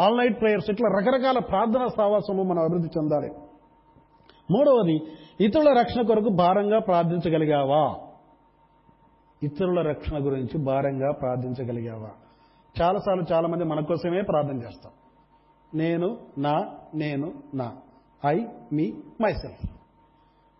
ఆల్ నైట్ ప్రేయర్స్ ఇట్లా రకరకాల ప్రార్థన సావాసము మనం అభివృద్ధి చెందాలి. మూడవది ఇతరుల రక్షణ కొరకు భారంగా ప్రార్థించగలిగావా? ఇతరుల రక్షణ గురించి భారంగా ప్రార్థించగలిగావా? చాలాసార్లు చాలామంది మన కోసమే ప్రార్థన చేస్తాం. నేను నా నేను నా. I me myself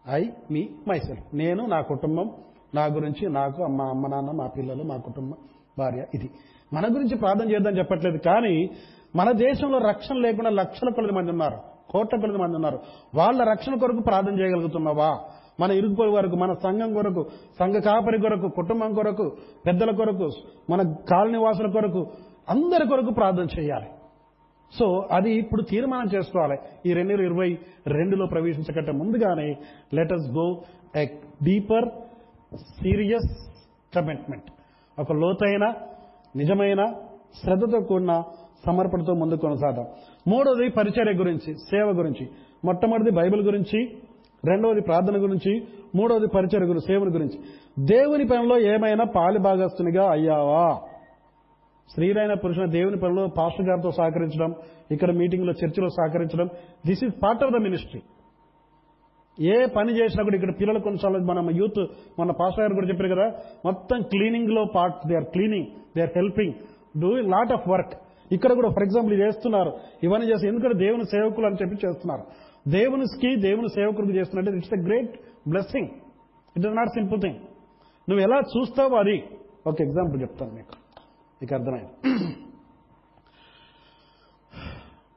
I me myself నేను నా కుటుంబం. నా గురించి నాకు మా అమ్మ నాన్న మా పిల్లలు మా కుటుంబం భార్య ఇది. మన గురించి ప్రార్థన చేద్దాం చెప్పట్లేదు కానీ మన దేశంలో రక్షణ లేకుండా లక్షల కొలది మంది ఉన్నారు. కోట్ల కొలది మంది ఉన్నారు. వాళ్ళ రక్షణ కొరకు ప్రార్థన చేయగలుగుతున్నావా? మన ఇరుగుపొరుగు వరకు మన సంఘం కొరకు సంఘ కాపరి కొరకు కుటుంబం కొరకు పెద్దల కొరకు మన కాలనివాసుల కొరకు అందరి కొరకు ప్రార్థన చేయాలి. సో అది ఇప్పుడు తీర్మానం చేసుకోవాలి. ఈ రెండు వేల ఇరవై రెండులో ప్రవేశించకంటే ముందుగానే let us go a deeper serious commitment ఒక లోతైన నిజమైన శ్రద్ధతో కూడిన సమర్పణతో ముందు కొనసాగం మూడవది పరిచర్య గురించి సేవ గురించి. మొట్టమొదటిది బైబిల్ గురించి రెండవది ప్రార్థన గురించి మూడవది పరిచయ గురించి సేవల గురించి. దేవుని పనిలో ఏమైనా పాలిభాగస్తునిగా అయ్యావా? స్త్రీలైన పురుషుల దేవుని పనిలో పాస్టర్ గారితో సహకరించడం ఇక్కడ మీటింగ్లో చర్చిలో సహకరించడం this is part of the ministry. ఏ పని చేసినా కూడా ఇక్కడ పిల్లలు కొన్నిసార్లు మన యూత్ మన పాస్టర్ గారు కూడా చెప్పారు కదా మొత్తం క్లీనింగ్లో part they are cleaning they are helping do lot of work ఇక్కడ కూడా ఫర్ ఎగ్జాంపుల్ చేస్తున్నారు ఇవన్నీ చేసి ఎందుకంటే దేవుని సేవకులు అని చెప్పి చేస్తున్నారు. దేవునికి దేవుని సేవకుడికి చేస్తున్నట్టు it's the great blessing. It is not simple thing నువ్వు ఎలా చూస్తావో అది. ఒక ఎగ్జాంపుల్ చెప్తాను మీకు. మీకు అర్థమైంది.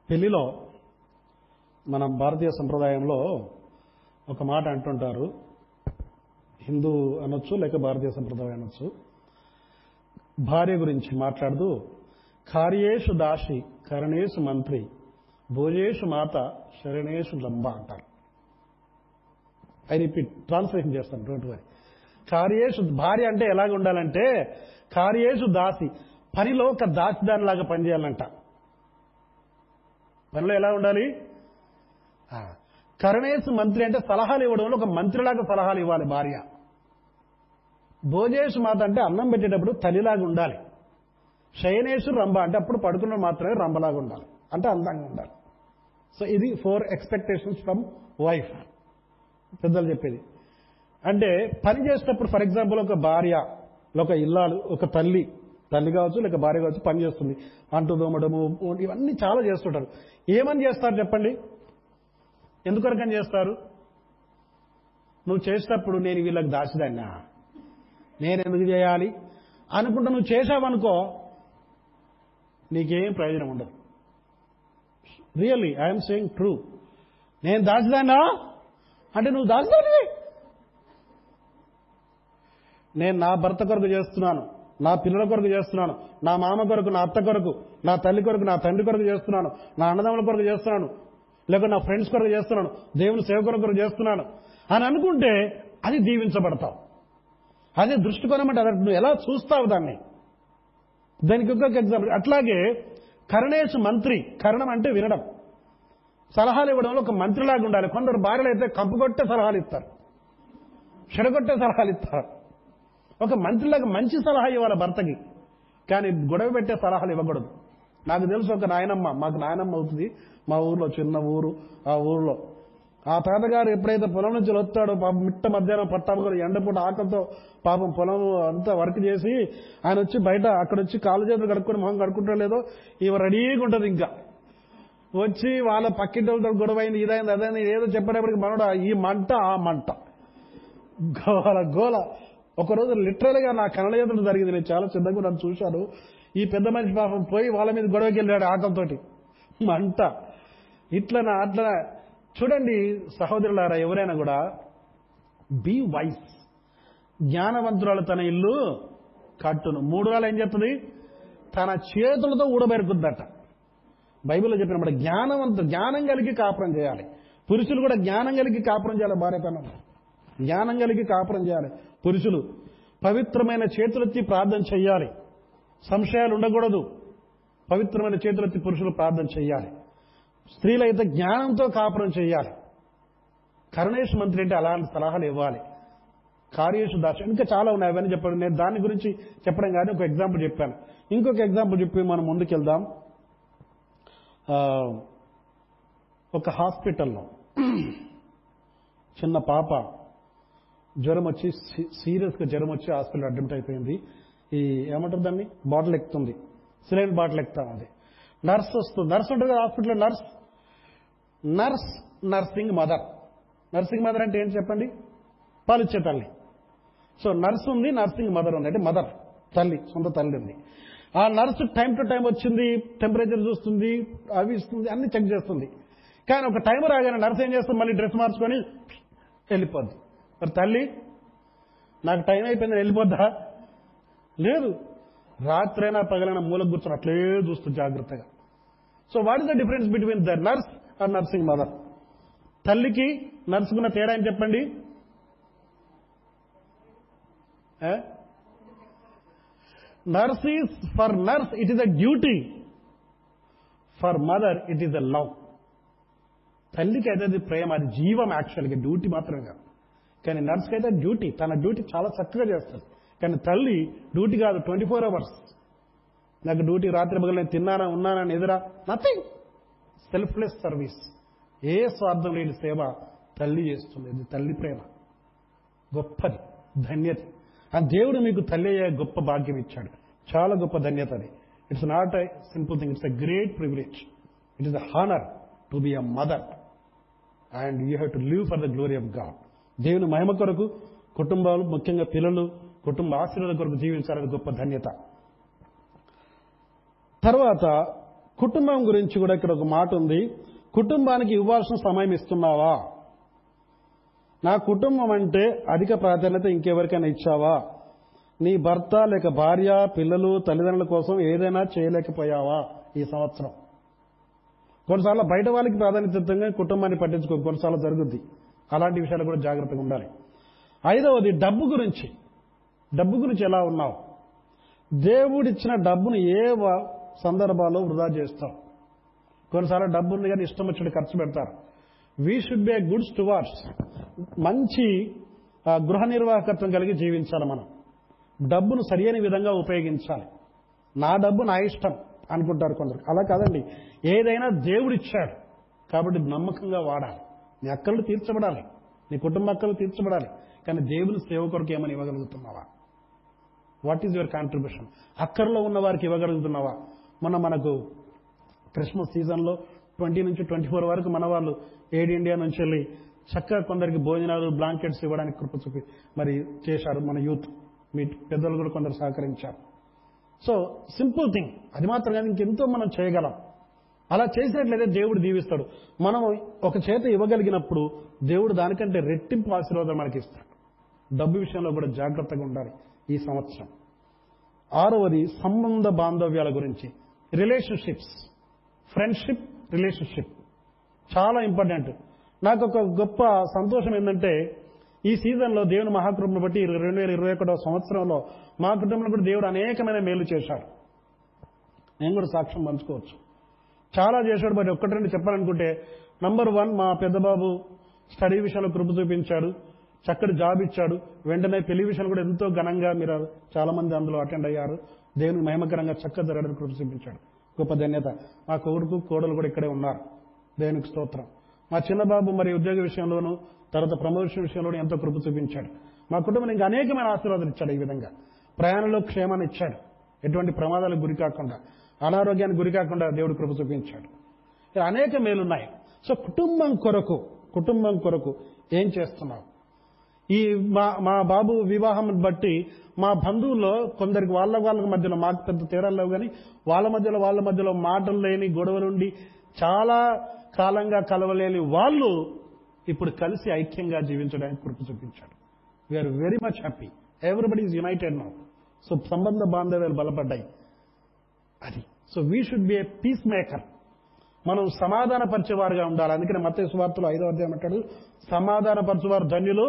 పెళ్ళిలో మన భారతీయ సంప్రదాయంలో ఒక మాట అంటుంటారు. హిందూ అనొచ్చు లేక భారతీయ సంప్రదాయం అనొచ్చు. భార్య గురించి మాట్లాడుతూ కార్యేషు దాసి కరణేషు మంత్రి భోజేషు మాత శరణేషు లంబ అంటారు. ఐ రిపీట్ ట్రాన్స్లేషన్ చేస్తాను డోంట్ వరీ కార్యేషు భార్య అంటే ఎలాగ ఉండాలంటే కార్యేషు దాసి పనిలో ఒక దాసిదానిలాగా పనిచేయాలంట. పనిలో ఎలా ఉండాలి? కరుణేశు మంత్రి అంటే సలహాలు ఇవ్వడంలో ఒక మంత్రిలాగా సలహాలు ఇవ్వాలి భార్య. భోజేషు మాత అంటే అన్నం పెట్టేటప్పుడు తల్లిలాగా ఉండాలి. శయనేశు రంభ అంటే అప్పుడు పడుకున్న మాత్రమే రంభలాగా ఉండాలి. అంటే అందంగా ఉండాలి. సో ఇది ఫోర్ ఎక్స్పెక్టేషన్స్ ఫ్రమ్ వైఫ్ పెద్దలు చెప్పేది. అంటే పని చేసేటప్పుడు ఫర్ ఎగ్జాంపుల్ ఒక భార్య ఒక ఇల్లాలు ఒక తల్లి తల్లి కావచ్చు లేక భార్య కావచ్చు పని చేస్తుంది. అంటు దోమడము ఇవన్నీ చాలా చేస్తుంటారు. ఏమని చేస్తారు చెప్పండి? ఎందుకొరకని చేస్తారు? నువ్వు చేసేటప్పుడు నేను వీళ్ళకి దాచిదాన్నా. నేను ఎందుకు చేయాలి? అనుకుంటా నువ్వు చేసావనుకో నీకేం ప్రయోజనం ఉండదు. రియల్లీ ఐఎమ్ సేయింగ్ ట్రూ నేను దాచదానా? అంటే నువ్వు దాచదానివి. నేను నా భర్త కొరకు చేస్తున్నాను నా పిల్లల కొరకు చేస్తున్నాను నా మామ కొరకు నా అత్త కొరకు నా తల్లి కొరకు నా తండ్రి కొరకు చేస్తున్నాను నా అన్నదమ్ముల కొరకు చేస్తున్నాను లేక నా ఫ్రెండ్స్ కొరకు చేస్తున్నాను దేవుని సేవ కొరకు చేస్తున్నాను అని అనుకుంటే అది దీవించబడతావు. అదే దృష్టికోణం అంటే నువ్వు ఎలా చూస్తావు దాన్ని? దానికి ఇంకొక ఎగ్జాంపుల్ అట్లాగే కరుణేశు మంత్రి కరణం అంటే వినడం. సలహాలు ఇవ్వడంలో ఒక మంత్రిలాగా ఉండాలి. కొందరు భార్యలు అయితే కంపుకొట్టే సలహాలు ఇస్తారు. చెడగొట్టే సలహాలు ఇస్తారు. ఒక మంత్రిలాగా మంచి సలహా ఇవ్వాలి భర్తకి. కానీ గొడవ పెట్టే సలహాలు ఇవ్వకూడదు. నాకు తెలుసు ఒక నాయనమ్మ మాకు నాయనమ్మ అవుతుంది. మా ఊర్లో చిన్న ఊరు ఆ ఊర్లో ఆ తాతగారు ఎప్పుడైతే పొలం నుంచి వస్తాడో పాపం మిట్ట మధ్యాహ్నం పట్టాము ఎండపూట ఆకలితో పాపం పొలం అంతా వర్క్ చేసి ఆయన వచ్చి బయట అక్కడ వచ్చి కాలు చేతులు కడుక్కొని మొహం కడుక్కుంటా లేదో ఇవి రెడీగా ఉంటుంది ఇంకా. వచ్చి వాళ్ళ పక్కింటి వాళ్ళతో గొడవ అయింది ఇదైంది అదైంది ఏదో చెప్పేటప్పటికి మనోడు ఈ మంట ఆ మంట. గోల గోల. ఒకరోజు లిటరల్గా నా కన్నడ చేతులు జరిగింది. నేను చాలా చిన్నగా నన్ను చూశాను. ఈ పెద్ద మనిషి పాపం పోయి వాళ్ళ మీద గొడవకి వెళ్ళాడు ఆకలితోటి. మంట. ఇట్లనా అట్లనా. చూడండి సహోదరులారా ఎవరైనా కూడా బీ వైస్ జ్ఞానవంతురాలు తన ఇల్లు కట్టును. మూడు వేల ఏం చెప్తుంది తన చేతులతో ఊడబెరుకుద్దట. బైబిల్లో చెప్పినప్పుడు జ్ఞానవంతు జ్ఞానం కలిగి కాపురం చేయాలి. పురుషులు కూడా జ్ఞానం కలిగి కాపురం చేయాలి భార్యతనం జ్ఞానం కలిగి కాపురం చేయాలి. పురుషులు పవిత్రమైన చేతులెత్తి ప్రార్థన చేయాలి సంశయాలు ఉండకూడదు. పవిత్రమైన చేతులెత్తి పురుషులు ప్రార్థన చేయాలి స్త్రీలైతే జ్ఞానంతో కాపురం చేయాలి. కరుణేష్ మంత్రి అంటే అలాంటి సలహాలు ఇవ్వాలి. కార్యేషు దాశ ఇంకా చాలా ఉన్నాయి అవన్నీ చెప్పండి. నేను దాని గురించి చెప్పడం కానీ ఒక ఎగ్జాంపుల్ చెప్పాను. ఇంకొక ఎగ్జాంపుల్ చెప్పి మనం ముందుకెళ్దాం. ఒక హాస్పిటల్లో చిన్న పాప జ్వరం వచ్చి సీరియస్గా జ్వరం వచ్చి హాస్పిటల్ అడ్మిట్ అయిపోయింది. ఈ ఏమంటారు దాన్ని? బాటిల్ ఎక్కుతుంది. సిలైన్ బాటిల్ ఎక్కుతా ఉంది. నర్స్ వస్తుంది నర్స్ ఉంటుంది కదా హాస్పిటల్లో nurse nurse nursing mother nursing mother అంటే ఏంటి చెప్పండి? పాలిచ్చే తల్లి. సో నర్స్ ఉంది నర్సింగ్ మదర్ ఉంది. అంటే మదర్ తల్లి సొంత తల్లి ఉంది. ఆ నర్సు టైం టు టైం వచ్చింది టెంపరేచర్ చూస్తుంది అవి ఇస్తుంది అన్ని చెక్ చేస్తుంది. కానీ ఒక టైం రాగానే నర్స్ ఏం చేస్తుంది? మళ్ళీ డ్రెస్ మార్చుకొని వెళ్ళిపోద్ది. మరి తల్లి నాకు టైం అయిపోయింది వెళ్ళిపోద్దా? లేదు. రాత్రైనా పగలైనా మూల కూర్చొని అట్లే చూస్తుంది జాగ్రత్తగా. So what is the difference between the nurse or nursing mother తల్లికి నర్సుకున్న తేడా అని చెప్పండి? Nurse is for nurse it is a duty for mother it is a love తల్లికి అయితే అది ప్రేమ అది జీవం యాక్చువల్గా డ్యూటీ మాత్రమే కాదు. కానీ నర్స్కి అయితే డ్యూటీ తన డ్యూటీ చాలా చక్కగా చేస్తుంది. కానీ తల్లి డ్యూటీ కాదు ట్వంటీ ఫోర్ అవర్స్ నాకు డ్యూటీ రాత్రి పగలు నేను తిన్నానా ఉన్నానా ఎదురా? నథింగ్ సెల్ఫ్లెస్ సర్వీస్ ఏ స్వార్థం లేని సేవ తల్లి చేస్తుంది. ఇది తల్లి ప్రేమ. గొప్పది. ధన్యత. ఆ దేవుడు మీకు తల్లి అయ్యే గొప్ప భాగ్యం ఇచ్చాడు. చాలా గొప్ప ధన్యత అది. It's not a simple thing it's a great privilege it is a honour to be a mother and you have to live for the glory of God దేవుని మహిమ కొరకు కుటుంబాలు ముఖ్యంగా పిల్లలు కుటుంబ ఆశీర్వాద కొరకు జీవించాలని గొప్ప ధన్యత. తర్వాత కుటుంబం గురించి కూడా ఇక్కడ ఒక మాట ఉంది. కుటుంబానికి ఇవ్వాల్సిన సమయం ఇస్తున్నావా? నా కుటుంబం అంటే అధిక ప్రాధాన్యత ఇంకెవరికైనా ఇచ్చావా? నీ భర్త లేక భార్య పిల్లలు తల్లిదండ్రుల కోసం ఏదైనా చేయలేకపోయావా ఈ సంవత్సరం? కొన్నిసార్లు బయట వాళ్ళకి ప్రాధాన్యతంగా కుటుంబాన్ని పట్టించుకో కొన్నిసార్లు జరుగుద్ది. అలాంటి విషయాలు కూడా జాగ్రత్తగా ఉండాలి. ఐదవది డబ్బు గురించి. డబ్బు గురించి ఎలా ఉన్నావు? దేవుడిచ్చిన డబ్బును ఏ సందర్భాల్లో వృధా చేస్తాం. కొన్నిసార్లు డబ్బు ఉంది కానీ ఇష్టం వచ్చినట్టు ఖర్చు పెడతారు. We should be good stewards మంచి గృహ నిర్వాహకత్వం కలిగి జీవించాలి మనం. డబ్బును సరియైన విధంగా ఉపయోగించాలి. నా డబ్బు నా ఇష్టం అనుకుంటారు కొందరు. అలా కాదండి. ఏదైనా దేవుడిచ్చాడు కాబట్టి నమ్మకంగా వాడాలి. నీ అక్కలు తీర్చబడాలి. నీ కుటుంబ అక్కలు తీర్చబడాలి. కానీ దేవుని సేవ కొరకు ఏమని ఇవ్వగలుగుతున్నావా? వాట్ ఈజ్ యువర్ కాంట్రిబ్యూషన్ అక్కర్లో ఉన్న వారికి ఇవ్వగలుగుతున్నావా? మొన్న మనకు క్రిస్మస్ సీజన్లో ట్వంటీ నుంచి ట్వంటీ ఫోర్ వరకు మన వాళ్ళు ఎయిడ్ ఇండియా నుంచి వెళ్ళి చక్కగా కొందరికి భోజనాలు బ్లాంకెట్స్ ఇవ్వడానికి కృప చూపి మరి చేశారు మన యూత్. మీ పెద్దలు కూడా కొందరు సహకరించారు. సో సింపుల్ థింగ్ అది మాత్రం కాదు ఇంకెంతో మనం చేయగలం. అలా చేసినట్లయితే దేవుడు దీవిస్తాడు. మనం ఒక చేత ఇవ్వగలిగినప్పుడు దేవుడు దానికంటే రెట్టింపు ఆశీర్వాదం మనకి ఇస్తాడు డబ్బు విషయంలో కూడా జాగ్రత్తగా ఉండాలి ఈ సంవత్సరం. ఆరవది సంబంధ బాంధవ్యాల గురించి. రిలేషన్షిప్స్ ఫ్రెండ్షిప్ రిలేషన్షిప్ చాలా ఇంపార్టెంట్. నాకు ఒక గొప్ప సంతోషం ఏంటంటే ఈ సీజన్లో దేవుని మహాకృపను బట్టి రెండు వేల ఇరవై ఒకటో సంవత్సరంలో మా కుటుంబంలో కూడా దేవుడు అనేకమైన మేలు చేశాడు. నేను కూడా సాక్ష్యం పంచుకోవచ్చు. చాలా చేశాడు మరి ఒక్కటి రెండు చెప్పాలనుకుంటే నంబర్ వన్ మా పెద్దబాబు స్టడీ విషయంలో కృప చూపించాడు. చక్కటి జాబ్ ఇచ్చాడు. వెంటనే టెలివిజన్ కూడా ఎంతో ఘనంగా మీరు చాలా మంది అందులో అటెండ్ అయ్యారు. దేవుని మహిమకరంగా చక్కగా జరగడానికి కృప చూపించాడు గొప్ప ధన్యత. మా కొడుకు కోడలు కూడా ఇక్కడే ఉన్నారు. దేవునికి స్తోత్రం. మా చిన్నబాబు మరి ఉద్యోగ విషయంలోనూ తర్వాత ప్రమోషన్ విషయంలోనూ ఎంతో కృప చూపించాడు. మా కుటుంబం ఇంకా అనేకమైన ఆశీర్వాదాలు ఇచ్చాడు ఈ విధంగా. ప్రయాణంలో క్షేమాన్ని ఇచ్చాడు. ఎటువంటి ప్రమాదాలకు గురి కాకుండా అనారోగ్యానికి గురి కాకుండా దేవుడు కృప చూపించాడు. ఇలా అనేక మేలున్నాయి. సో కుటుంబం కొరకు కుటుంబం కొరకు ఏం చేస్తున్నావు? ఈ మా మా బాబు వివాహం బట్టి మా బంధువుల్లో కొందరికి వాళ్ళ వాళ్ళ మధ్యలో మాకు పెద్ద తేడాలు లేవు కానీ వాళ్ళ మధ్యలో వాళ్ళ మధ్యలో మాటలు లేని గొడవలుండి చాలా కాలంగా కలవలేని వాళ్ళు ఇప్పుడు కలిసి ఐక్యంగా జీవించడానికి కృప చూపించాడు we are very much happy everybody is united now so సంబంధ బాంధవ్యాలు బలపడ్డాయి. అది. So we should be a peacemaker మనం సమాధానపరిచేవారుగా ఉండాలి. అందుకని మత సువార్తలు ఐదో అధ్యాయం అంటాడు సమాధానపరచువారు ధన్యులు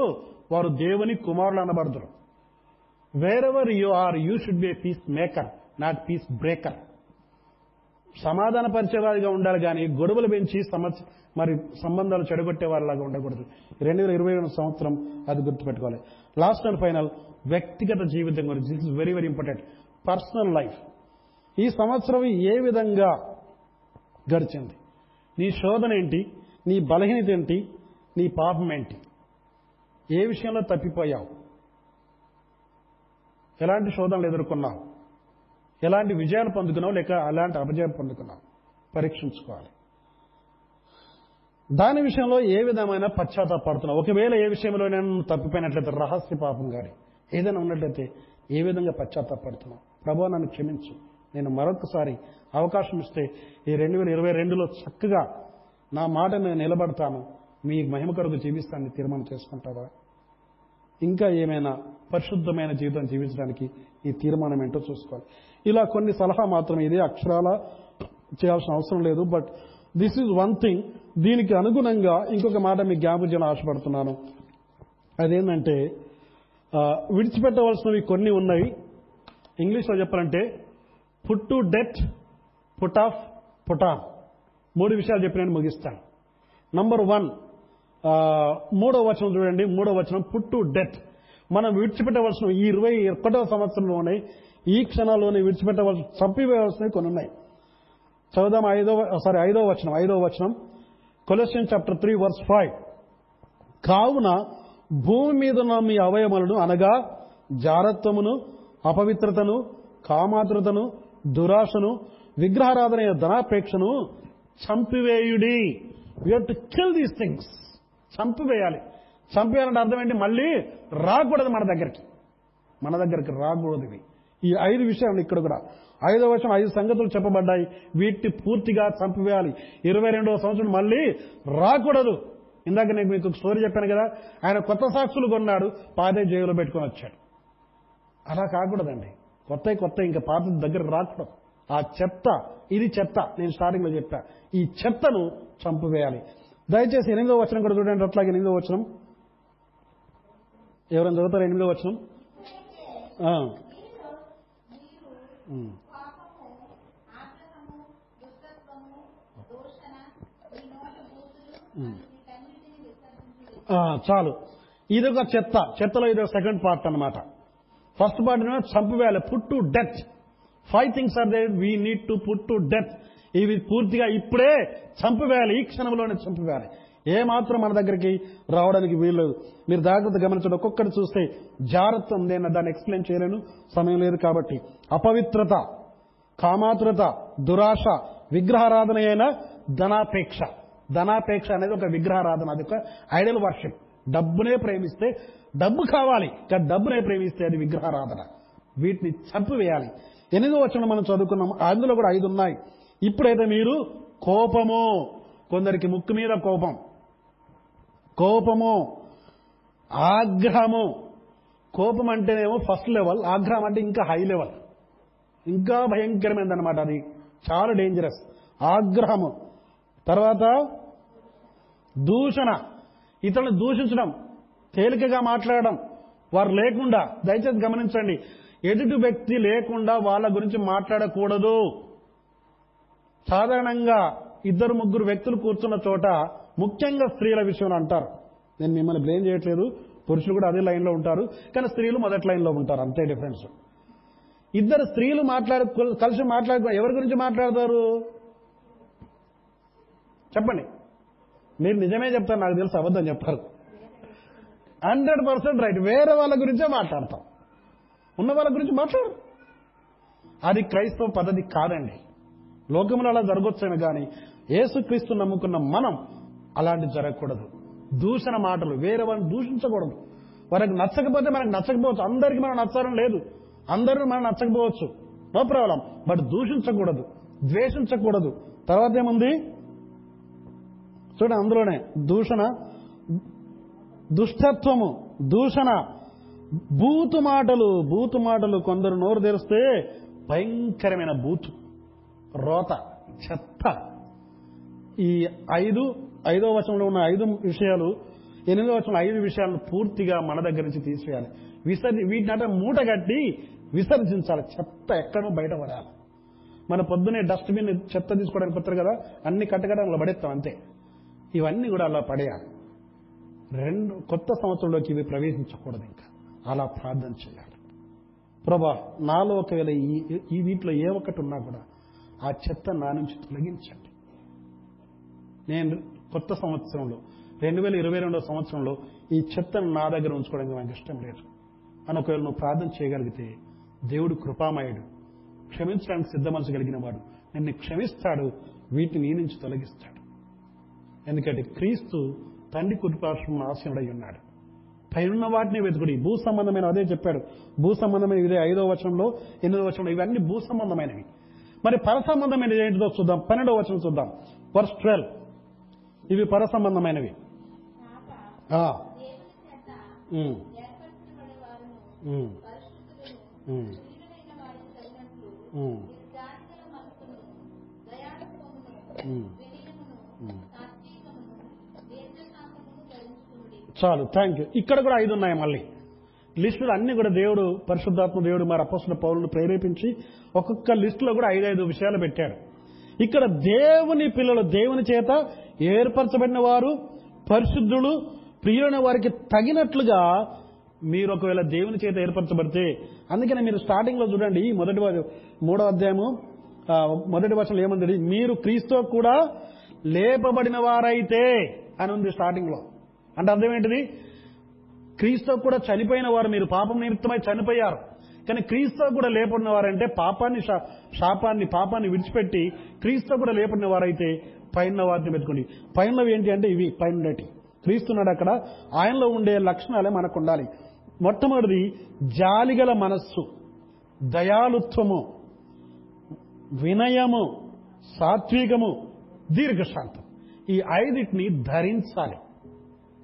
వారు దేవుని కుమారులు అనబడతారు wherever you are you should be peacemaker not peace breaker సమాధాన సమాధానపరిచేవారిగా ఉండాలి కానీ గొడవలు పెంచి సమస్య మరి సంబంధాలు చెడగొట్టే వారిలాగా ఉండకూడదు. రెండు వేల ఇరవై సంవత్సరం అది గుర్తుపెట్టుకోవాలి. లాస్ట్ అండ్ ఫైనల్ వ్యక్తిగత జీవితం గురించి. This is very very important personal life ఈ సంవత్సరం ఏ విధంగా గడిచింది? నీ శోధన ఏంటి? నీ బలహీనత ఏంటి? నీ పాపం ఏంటి? ఏ విషయంలో తప్పిపోయావు? ఎలాంటి శోధనలు ఎదుర్కొన్నావు? ఎలాంటి విజయాలు పొందుకున్నావు? లేక అలాంటి అపజయాలు పొందుకున్నావు? పరీక్షించుకోవాలి. దాని విషయంలో ఏ విధమైన పశ్చాత్తాపడుతున్నావు? ఒకవేళ ఏ విషయంలో నేను తప్పిపోయినట్లయితే రహస్య పాపం గారి ఏదైనా ఉన్నట్లయితే ఏ విధంగా పశ్చాత్తాపడుతున్నావు? ప్రభు నన్ను క్షమించు. నేను మరొకసారి అవకాశం ఇస్తే ఈ రెండు వేల ఇరవై రెండులో చక్కగా నా మాట నేను నిలబడతాను. మీ మహిమ కొరకు జీవిస్తానని తీర్మానం చేసుకుంటావా? ఇంకా ఏమైనా పరిశుద్ధమైన జీవితం జీవించడానికి ఈ తీర్మానం ఏంటో చూసుకోవాలి. ఇలా కొన్ని సలహా మాత్రం ఇదే అక్షరాల చేయాల్సిన అవసరం లేదు but this is one thing దీనికి అనుగుణంగా ఇంకొక మాట మీకు జ్ఞాపకం చేయాలని ఆశపడుతున్నాను. అదేంటంటే విడిచిపెట్టవలసినవి కొన్ని ఉన్నాయి. ఇంగ్లీష్లో చెప్పాలంటే put to death put off put on మూడు విషయాలు చెప్పి నేను ముగిస్తాను. నంబర్ వన్ మూడో వచనం చూడండి మూడో వచనం పుట్టు డెత్ మనం విడిచిపెట్టవలసిన ఈ ఇరవై ఒకటో సంవత్సరంలోనే ఈ క్షణాల్లోనే విడిచిపెట్టవలసిన చంపివేయవలసినవి కొన్ని ఉన్నాయి. చదుదాం ఐదో సారీ ఐదో వచనం ఐదో వచనం. Colossians chapter three verse five కావున భూమి మీద ఉన్న మీ అవయములను అనగా జారత్వమును అపవిత్రతను కామాతృతను దురాశను విగ్రహారాధన ధనాపేక్షను చంపివేయుడి. You to kill these things చంపివేయాలి. చంపేయాలంటే అర్థం ఏంటి? మళ్ళీ రాకూడదు మన దగ్గరికి. మన దగ్గరికి రాకూడదు ఇవి. ఈ ఐదు విషయాలు ఇక్కడ కూడా. ఐదో వర్షం ఐదు సంగతులు చెప్పబడ్డాయి. వీటిని పూర్తిగా చంపివేయాలి. ఇరవై రెండవ సంవత్సరం మళ్ళీ రాకూడదు. ఇందాక నేను మీకు స్టోరీ చెప్పాను కదా ఆయన కొత్త సాక్షులు కొన్నాడు పాదే జైలు పెట్టుకొని వచ్చాడు. అలా కాకూడదండి. కొత్త కొత్త ఇంకా పాత దగ్గర రాకూడదు. ఆ చెత్త ఇది చెత్త నేను స్టార్టింగ్లో చెప్పా. ఈ చెత్తను చంపివేయాలి. దయచేసి ఎనిమిదో వచనం కూడా చూడండి అట్లాగే ఎనిమిదో వచనం. ఎవరైనా చదువుతారు ఎనిమిదో వచనం? చాలు. ఇదొక చెత్త. చెత్తలో ఇదొక సెకండ్ పార్ట్ అన్నమాట. First part చంపివేయాలి. Put to death five things are there we need to put to death ఇవి పూర్తిగా ఇప్పుడే చంపివేయాలి ఈ క్షణంలోనే చంపివేయాలి. ఏ మాత్రం మన దగ్గరికి రావడానికి వీల్లేదు. మీరు జాగ్రత్త గమనించండి. ఒక్కొక్కటి చూస్తే జాగ్రత్త నేను దాన్ని ఎక్స్ప్లెయిన్ చేయలేను. సమయం లేదు కాబట్టి. అపవిత్రత కామాతురత దురాశ విగ్రహారాధన అయిన ధనాపేక్ష. ధనాపేక్ష అనేది ఒక విగ్రహారాధన అది ఒక ఐడల్ వర్షిప్ డబ్బునే ప్రేమిస్తే డబ్బు కావాలి కానీ డబ్బునే ప్రేమిస్తే అది విగ్రహారాధన. వీటిని చంపివేయాలి. ఎనిమిదో వచ్చిన మనం చదువుకున్నాం అందులో కూడా ఐదు ఉన్నాయి. ఇప్పుడైతే మీరు కోపము. కొందరికి ముక్కు మీద కోపం. కోపము. ఆగ్రహము. కోపం అంటేనేమో ఫస్ట్ లెవెల్. ఆగ్రహం అంటే ఇంకా హై లెవెల్. ఇంకా భయంకరమైందనమాట అది. చాలా డేంజరస్ ఆగ్రహము. తర్వాత దూషణ. ఇతరులను దూషించడం. తేలికగా మాట్లాడడం. వారు లేకుండా. దయచేసి గమనించండి. ఎదుటి వ్యక్తి లేకుండా వాళ్ళ గురించి మాట్లాడకూడదు. సాధారణంగా ఇద్దరు ముగ్గురు వ్యక్తులు కూర్చున్న చోట ముఖ్యంగా స్త్రీల విషయం అంటారు. నేను మిమ్మల్ని బ్లేమ్ చేయట్లేదు. పురుషులు కూడా అదే లైన్లో ఉంటారు. కానీ స్త్రీలు మొదటి లైన్లో ఉంటారు. అంతే డిఫరెన్స్ ఇద్దరు స్త్రీలు మాట్లాడు కలిసి మాట్లాడుకో ఎవరి గురించి మాట్లాడతారు? చెప్పండి. మీరు నిజమే చెప్తారు. నాకు తెలుసు అబద్ధం చెప్పారు. Hundred percent right. వేరే వాళ్ళ గురించే మాట్లాడతాం. ఉన్న వాళ్ళ గురించి మాట్లాడరు. అది క్రైస్తవ పద్ధతి కాదండి. లోకంలో అలా జరగొచ్చేమో కానీ ఏసుక్రీస్తు నమ్ముకున్న మనం అలాంటి జరగకూడదు. దూషణ మాటలు వేరే వాళ్ళని దూషించకూడదు. వారికి నచ్చకపోతే మనకు నచ్చకపోవచ్చు. అందరికీ మనం నచ్చాలని లేదు. అందరూ మనం నచ్చకపోవచ్చు. No problem. బట్ దూషించకూడదు. ద్వేషించకూడదు. తర్వాత ఏముంది? చూడండి అందులోనే దూషణ దుష్టత్వము దూషణ. బూతు మాటలు బూతు మాటలు కొందరు నోరు తెరిస్తే భయంకరమైన బూతు. రోత చెత్త. ఈ ఐదు ఐదో వచనంలో ఉన్న ఐదు విషయాలు ఎనిమిదో వచనం ఐదు విషయాలను పూర్తిగా మన దగ్గర నుంచి తీసివేయాలి విసర్జి వీటిని మూట కట్టి విసర్జించాలి. చెత్త ఎక్కడో బయట పడాలి మన పొద్దునే డస్ట్బిన్ చెత్త తీసుకోవడానికి కుదరదు కదా అన్ని కట్టకడంలో పడేస్తాం అంతే. ఇవన్నీ కూడా అలా పడేయాలి. రెండు కొత్త సంవత్సరంలోకి ఇవి ప్రవేశించకూడదు ఇంకా. అలా ప్రార్థన చేయాలి. ప్రభా నాలో ఒకవేళ ఈ ఈ వీటిలో ఏ ఒక్కటి ఉన్నా కూడా ఆ చెత్త నా నుంచి తొలగించండి. నేను కొత్త సంవత్సరంలో రెండు వేల ఇరవై రెండవ సంవత్సరంలో ఈ చెత్తను నా దగ్గర ఉంచుకోవడానికి నాకు ఇష్టం లేదు. అని ఒకవేళ నువ్వు ప్రార్థన చేయగలిగితే దేవుడు కృపామయుడు. క్షమించడానికి సిద్ధ మనసు కలిగిన వాడు. నిన్ను క్షమిస్తాడు వీటిని నీ నుంచి తొలగిస్తాడు. ఎందుకంటే క్రీస్తు తండ్రి కుటుంబాశ్రమం ఆశీనుడై ఉన్నాడు. పైనున్న వాటిని వెతుకుడి. భూ సంబంధమైన అదే చెప్పాడు. భూ సంబంధమైన ఇదే ఐదో వచనంలో ఎనిమిదో వచనంలో ఇవన్నీ భూ సంబంధమైనవి. మరి పర సంబంధమైనది ఏంటిదో చూద్దాం. పన్నెండో వచనం చూద్దాం. వర్స్ ట్వెల్వ్ ఇవి పర సంబంధమైనవి కాక ఆ, దేవుని చేత ఉమ్, ఏర్పరచబడే వారును ఉమ్, పరిశుద్ధులను ఉమ్, ప్రియులైన వారికి తగినట్లు ఉమ్, మీరు జాతిగల మనసును దయాళుత్వమును ఉమ్. వినయమును సాత్వికమును దీర్ఘశాంతమును ధరించుకునుడి చాలు. థ్యాంక్ యూ ఇక్కడ కూడా ఐదు ఉన్నాయి మళ్ళీ. లిస్టులు అన్ని కూడా దేవుడు పరిశుద్ధాత్మ దేవుడు మరి అపస్తుల పౌరులను ప్రేరేపించి ఒక్కొక్క లిస్టులో కూడా ఐదైదు విషయాలు పెట్టాడు. ఇక్కడ దేవుని పిల్లలు దేవుని చేత ఏర్పరచబడిన వారు పరిశుద్ధులు ప్రియులైన వారికి తగినట్లుగా మీరు ఒకవేళ దేవుని చేత ఏర్పరచబడితే అందుకనే మీరు స్టార్టింగ్లో చూడండి ఈ మొదటి మూడో అధ్యాయము మొదటి వర్షంలో ఏముంది మీరు క్రీస్తు కూడా లేపబడిన వారైతే అని ఉంది స్టార్టింగ్లో. అంటే అర్థం ఏంటిది? క్రీస్తు కూడా చనిపోయిన వారు మీరు పాపం నిమిత్తమై చనిపోయారు. కానీ క్రీస్తు కూడా లేపడిన వారంటే పాపాన్ని శా- శాపాన్ని పాపాన్ని విడిచిపెట్టి క్రీస్తు కూడా లేపడిన వారైతే పైన వారిని పెట్టుకోండి. పైనవి ఏంటి అంటే ఇవి పైన క్రీస్తున్నాడు అక్కడ ఆయనలో ఉండే లక్షణాలే మనకు ఉండాలి మొట్టమొదటిది జాలిగల మనస్సు దయాలుత్వము వినయము సాత్వికము దీర్ఘశాంతం. ఈ ఐదిటిని ధరించాలి.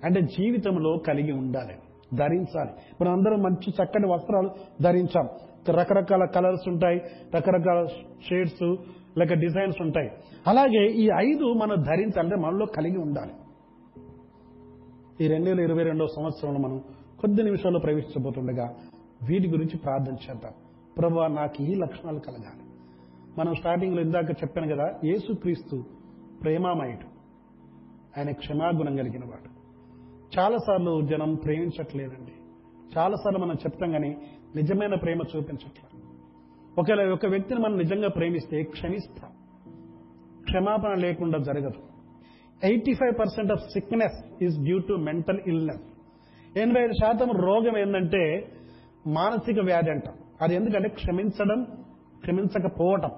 అంటే జీవితంలో కలిగి ఉండాలి. ధరించాలి. మనం అందరం మంచి చక్కటి వస్త్రాలు ధరించాం. రకరకాల కలర్స్ ఉంటాయి రకరకాల షేడ్స్ లేక డిజైన్స్ ఉంటాయి. అలాగే ఈ ఐదు మనం ధరించాలంటే మనలో కలిగి ఉండాలి. ఈ రెండు వేల ఇరవై రెండవ సంవత్సరంలో మనం కొద్ది నిమిషాల్లో ప్రవేశించబోతుండగా వీటి గురించి ప్రార్థన చేద్దాం. ప్రభా నాకు ఈ లక్షణాలు కలగాలి. మనం స్టార్టింగ్లో ఇందాక చెప్పాను కదా యేసుక్రీస్తు ప్రేమామయుడు. ఆయన క్షమాగుణం కలిగిన వాడు. చాలాసార్లు జనం ప్రేమించట్లేదండి. చాలాసార్లు మనం చెప్తాం కానీ నిజమైన ప్రేమ చూపించట్లేదు ఒకవేళ ఒక వ్యక్తిని మనం నిజంగా ప్రేమిస్తే క్షమిస్తాం. క్షమాపణ లేకుండా జరగదు. Eighty five percent of sickness is due to mental illness. ఎనభై ఐదు శాతం రోగం ఏంటంటే మానసిక వ్యాధి అంటాం. అది ఎందుకంటే క్షమించడం క్షమించకపోవటం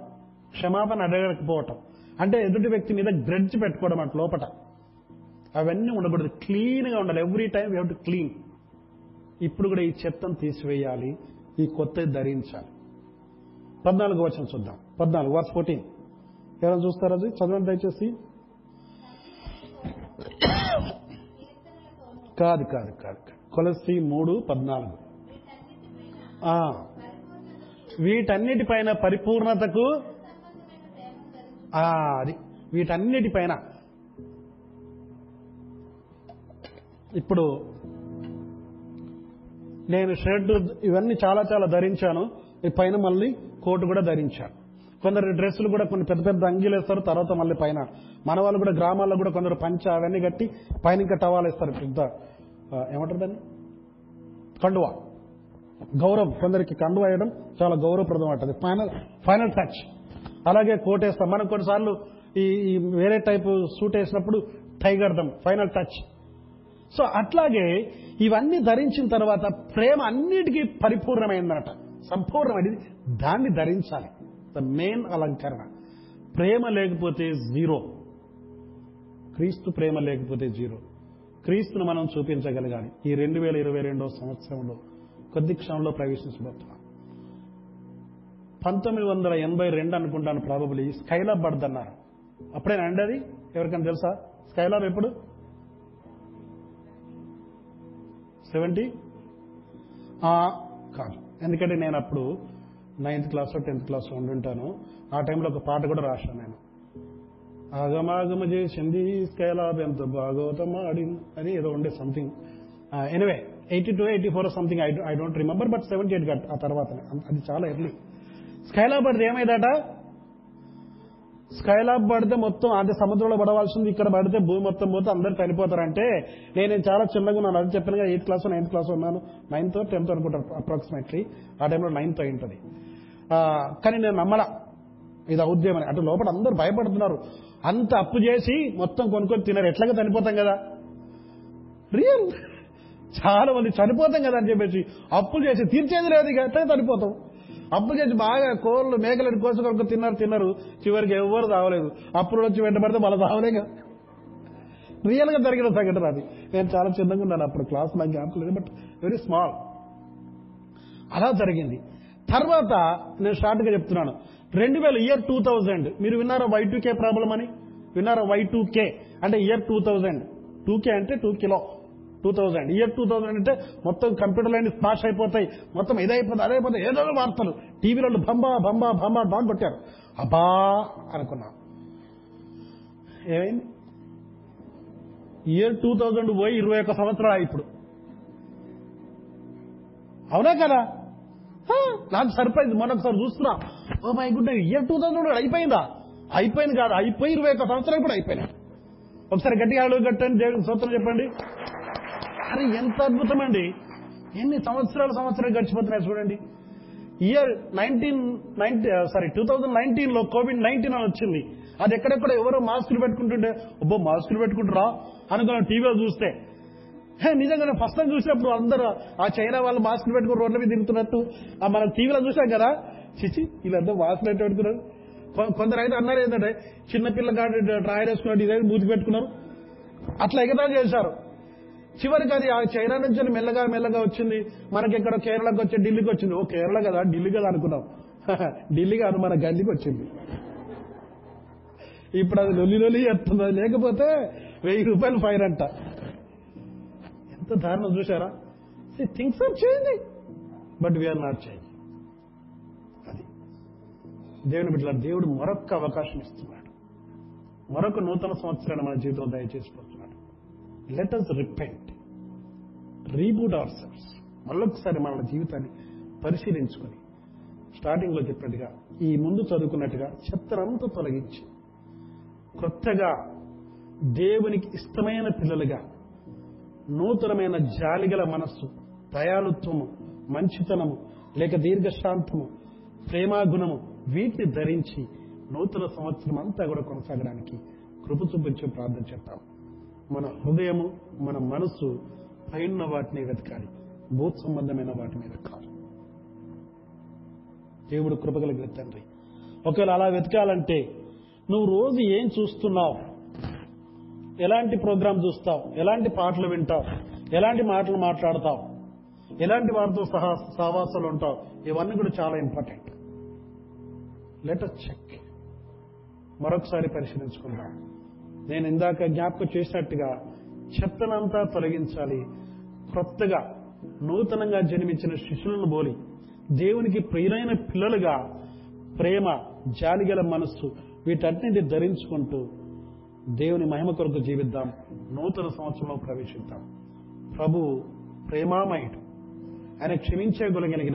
క్షమాపణ అడగకపోవటం. అంటే ఎదుటి వ్యక్తి మీద గ్రెడ్జ్ పెట్టుకోవడం అటు లోపట. అవన్నీ ఉండకూడదు. క్లీన్గా ఉండాలి. Every time we to clean ఇప్పుడు కూడా ఈ చెత్తను తీసివేయాలి. ఈ కొత్త ధరించాలి. పద్నాలుగు వచనం చూద్దాం. పద్నాలుగు వర్స్ ఫోర్టీన్ ఎవరైనా చూస్తారా అది? చదవండి దయచేసి. కాదు కాదు కాదు కాదు. కొలసి మూడు పద్నాలుగు. వీటన్నిటిపైన పరిపూర్ణతకు అది. వీటన్నిటిపైన ఇప్పుడు నేను షర్ట్ ఇవన్నీ చాలా చాలా ధరించాను. ఈ పైన మళ్ళీ కోటు కూడా ధరించాను. కొందరు డ్రెస్సులు కూడా కొన్ని పెద్ద పెద్ద అంగీలు వేస్తారు తర్వాత మళ్ళీ పైన. మన వాళ్ళు కూడా గ్రామాల్లో కూడా కొందరు పంచ అవన్నీ కట్టి పైన ఇంకా టవాలు వేస్తారు. పెద్ద ఏమంటారు దాన్ని? కండువా. గౌరవం. కొందరికి కండువా వేయడం చాలా గౌరవప్రదం అంటది. ఫైనల్ ఫైనల్ టచ్ అలాగే కోట్ వేస్తాం మనం కొన్నిసార్లు ఈ వేరే టైపు సూట్ వేసినప్పుడు టైగర్ కడతాం ఫైనల్ టచ్ సో అట్లాగే ఇవన్నీ ధరించిన తర్వాత ప్రేమ అన్నిటికీ పరిపూర్ణమైందనట. సంపూర్ణమైనది దాన్ని ధరించాలి. ద మెయిన్ అలంకరణ. ప్రేమ లేకపోతే జీరో. క్రీస్తు ప్రేమ లేకపోతే జీరో. క్రీస్తును మనం చూపించగలగాలి. ఈ రెండు వేల ఇరవై రెండవ సంవత్సరంలో కొద్ది క్షణంలో ప్రవేశించబోతున్నాం. పంతొమ్మిది వందల ఎనభై రెండు అనుకుంటాను ప్రాబబ్లీ స్కైలాబ్ బర్డ్ అన్నారు. అప్పుడేనా అండి అది? ఎవరికైనా తెలుసా? స్కైలాబ్ ఎప్పుడు? సెవెంటీ కాదు. ఎందుకంటే నేను అప్పుడు నైన్త్ క్లాస్ టెన్త్ క్లాస్ ఉండుంటాను. ఆ టైంలో ఒక పాట కూడా రాశాను నేను. ఆగమాగమ చేసింది స్కైలాబ్ ఎంత భాగవతం ఆడింది అని ఏదో ఉండే something anyway eighty two eighty four something I I don't remember but seventy eight ఆ తర్వాత అది చాలా ఎర్లీ స్కైలాబ్ అది ఏమైందట? స్కైలాబ్ పడితే మొత్తం అంటే సముద్రంలో పడవలసింది ఇక్కడ పడితే భూమి మొత్తం పోతే అందరు చనిపోతారంటే నేను చాలా చిన్నగా ఉన్నాను. అది చెప్పిన ఎయిత్ క్లాస్ నైన్త్ క్లాస్ ఉన్నాను. నైన్త్ టెన్త్ అనుకుంటారు అప్రాక్సిమేట్లీ ఆ టైంలో నైన్త్ అయి ఉంటుంది కానీ నేను నమ్మలా. ఇది ఉద్యమని అటు లోపల అందరూ భయపడుతున్నారు. అంత అప్పు చేసి మొత్తం కొనుక్కొని తినరు. ఎట్లాగా చనిపోతాం కదా. రియల్ చాలా మంది చనిపోతాం కదా అని చెప్పేసి అప్పులు చేసి తీర్చేది లేదు ఇక ఎట్లా చనిపోతాం. అప్పు చేసి బాగా కోళ్ళు మేకలను కోసి తిన్నారు తిన్నారు. చివరికి ఎవ్వరు తావలేదు అప్పులు వచ్చి వెంటబడితే వాళ్ళు తావలే కదా రియల్గా జరిగిన సంఘటన అది. నేను చాలా చిన్నగా ఉన్నాను అప్పుడు క్లాస్ నాకు జ్ఞాపకం బట్ వెరీ స్మాల్ అలా జరిగింది. తర్వాత నేను షార్ట్గా చెప్తున్నాను. రెండు వేల ఇయర్ టూ థౌజండ్ మీరు విన్నారా వై టూ కే ప్రాబ్లం అని? విన్నారా వై టూ కే అంటే year two thousand two K అంటే two kilo two thousand year two thousand అంటే మొత్తం కంప్యూటర్లు అన్ని స్మాష్ అయిపోతాయి. మొత్తం ఇదైపోతుంది అదైపోతాయి ఏదో వార్తలు. టీవీలో బంబా బంబా బంబా డాన్ కొట్టారు. అబ్బా అనుకున్నా. ఏమైంది? ఇయర్ టూ థౌజండ్ పోయి ఇరవై ఒక్క సంవత్సరాలు ఇప్పుడు. అవునా కదా? నాకు సర్ప్రైజ్ మరొకసారి చూస్తున్నా. ఓ my good year two thousand అయిపోయిందా? అయిపోయింది కాదు. అయిపోయి ఇరవై ఒక్క సంవత్సరాలు కూడా అయిపోయినాయి. ఒకసారి గట్టిగా అడుగు కట్టండి దేవుడికి సూత్రం చెప్పండి. అరే ఎంత అద్భుతం అండి ఎన్ని సంవత్సరాలు సంవత్సరాలు గడిచిపోతున్నాయి చూడండి. Year nineteen ninety sorry two thousand నైన్టీన్లో కోవిడ్ నైన్టీన్ అని వచ్చింది. అది ఎక్కడెక్కడ ఎవరో మాస్కులు పెట్టుకుంటుంటే అబ్బో మాస్కులు పెట్టుకుంటారా? అనుకున్నాం టీవీలో చూస్తే. హే, నిజంగానే ఫస్ట్ టైం చూసినప్పుడు అందరూ ఆ చైనా వాళ్ళు మాస్కులు పెట్టుకుని రోడ్ల మీద తిరుగుతున్నట్టు. ఆ మనం టీవీలో చూసాం కదా. చిచి వీళ్ళంతా మాస్కులు ఎట్లా పెట్టుకున్నారు. కొందరు అయితే అన్నారు ఏంటంటే చిన్నపిల్ల డ్రాయర్ వేసుకున్నట్టు ఇదే మూతి పెట్టుకున్నారు. అట్లా ఎగతా చేశారు. చివరికి అది ఆ చైనా నుంచి మెల్లగా మెల్లగా వచ్చింది. మనకి ఇక్కడ కేరళకు వచ్చి ఢిల్లీకి వచ్చింది. ఓ కేరళ కదా ఢిల్లీ కదా అనుకున్నాం. ఢిల్లీ కాదు మన గల్లీకి వచ్చింది. ఇప్పుడు అది లొల్లి లొల్లి చెప్తుంది లేకపోతే వెయ్యి రూపాయలు ఫైన్ అంట. ఎంత దారుణం చూసారా things are changing but we are not change అది. దేవుని బిడ్డల దేవుడు మరొక అవకాశం ఇస్తున్నాడు. మరొక నూతన సంవత్సరాన్ని మన జీవితంలో దయచేసిపోతున్నాడు let us repent reboot our selves మళ్ళొకసారి మన జీవితాన్ని పరిశీలించుకొని స్టార్టింగ్లో చెప్పినట్టుగా ఈ ముందు చదువుకున్నట్టుగా చెత్తనంతా తొలగించి కొత్తగా దేవునికి ఇష్టమైన పిల్లలుగా నూతనమైన జాలిగల మనస్సు దయాలుత్వము మంచితనము లేక దీర్ఘశాంతము ప్రేమాగుణము వీటిని ధరించి నూతన సంవత్సరం అంతా కూడా కొనసాగడానికి కృప ప్రార్థన చేద్దాం. మన హృదయము మన మనస్సు పైన వాటిని వెతకాలి. భూత్ సంబంధమైన వాటి మీద కాదు దేవుడు కృపగలిగిన తండ్రి. ఒకవేళ అలా వెతకాలంటే నువ్వు రోజు ఏం చూస్తున్నావు? ఎలాంటి ప్రోగ్రాం చూస్తావు? ఎలాంటి పాటలు వింటావు? ఎలాంటి మాటలు మాట్లాడతావు? ఎలాంటి వారితో సహా సహవాసాలు ఉంటావు? ఇవన్నీ కూడా చాలా ఇంపార్టెంట్. లెటర్ చెక్ మరొకసారి పరిశీలించుకుందాం. నేను ఇందాక జ్ఞాపకం చేసినట్టుగా చెత్తనంతా తొలగించాలి. కొత్తగా నూతనంగా జన్మించిన శిష్యులను బోలి దేవునికి ప్రియులైన పిల్లలుగా ప్రేమ జాలిగల మనస్సు వీటన్నింటి ధరించుకుంటూ దేవుని మహిమ కొరకు జీవిద్దాం. నూతన సంవత్సరంలో ప్రవేశిద్దాం. ప్రభు ప్రేమామయుడు. ఆయన క్షమించే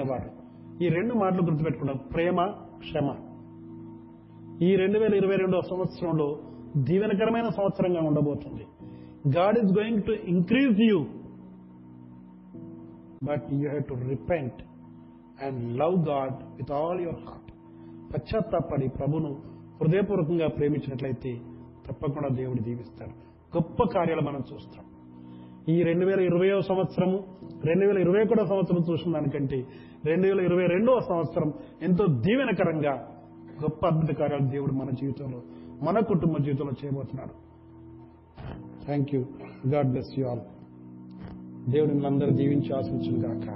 వాడు. ఈ రెండు మాటలు గుర్తుపెట్టుకున్నాం ప్రేమ క్షమ. ఈ రెండు వేల ఇరవై రెండవ సంవత్సరంలో దీవెనకరమైన సంవత్సరంగా ఉండబోతుంది. God is going to increase you but you have to repent and love God with all your heart పశ్చాత్తాపడి ప్రభును హృదయపూర్వకంగా ప్రేమించినట్లయితే తప్పకుండా దేవుడు దీవిస్తాడు. గొప్ప కార్యాలు మనం చూస్తాం. ఈ రెండు వేల ఇరవయో సంవత్సరము రెండు వేల ఇరవై ఒకటో సంవత్సరం చూసిన దానికంటే రెండు వేల ఇరవై రెండవ సంవత్సరం ఎంతో దీవెనకరంగా గొప్ప అద్భుత కార్యాలు దేవుడు మన జీవితంలో మన కుటుంబ జీవితంలో చేయబోతున్నాడు thank you God bless you all దేవుడిని అందరూ జీవించి ఆశించుగాక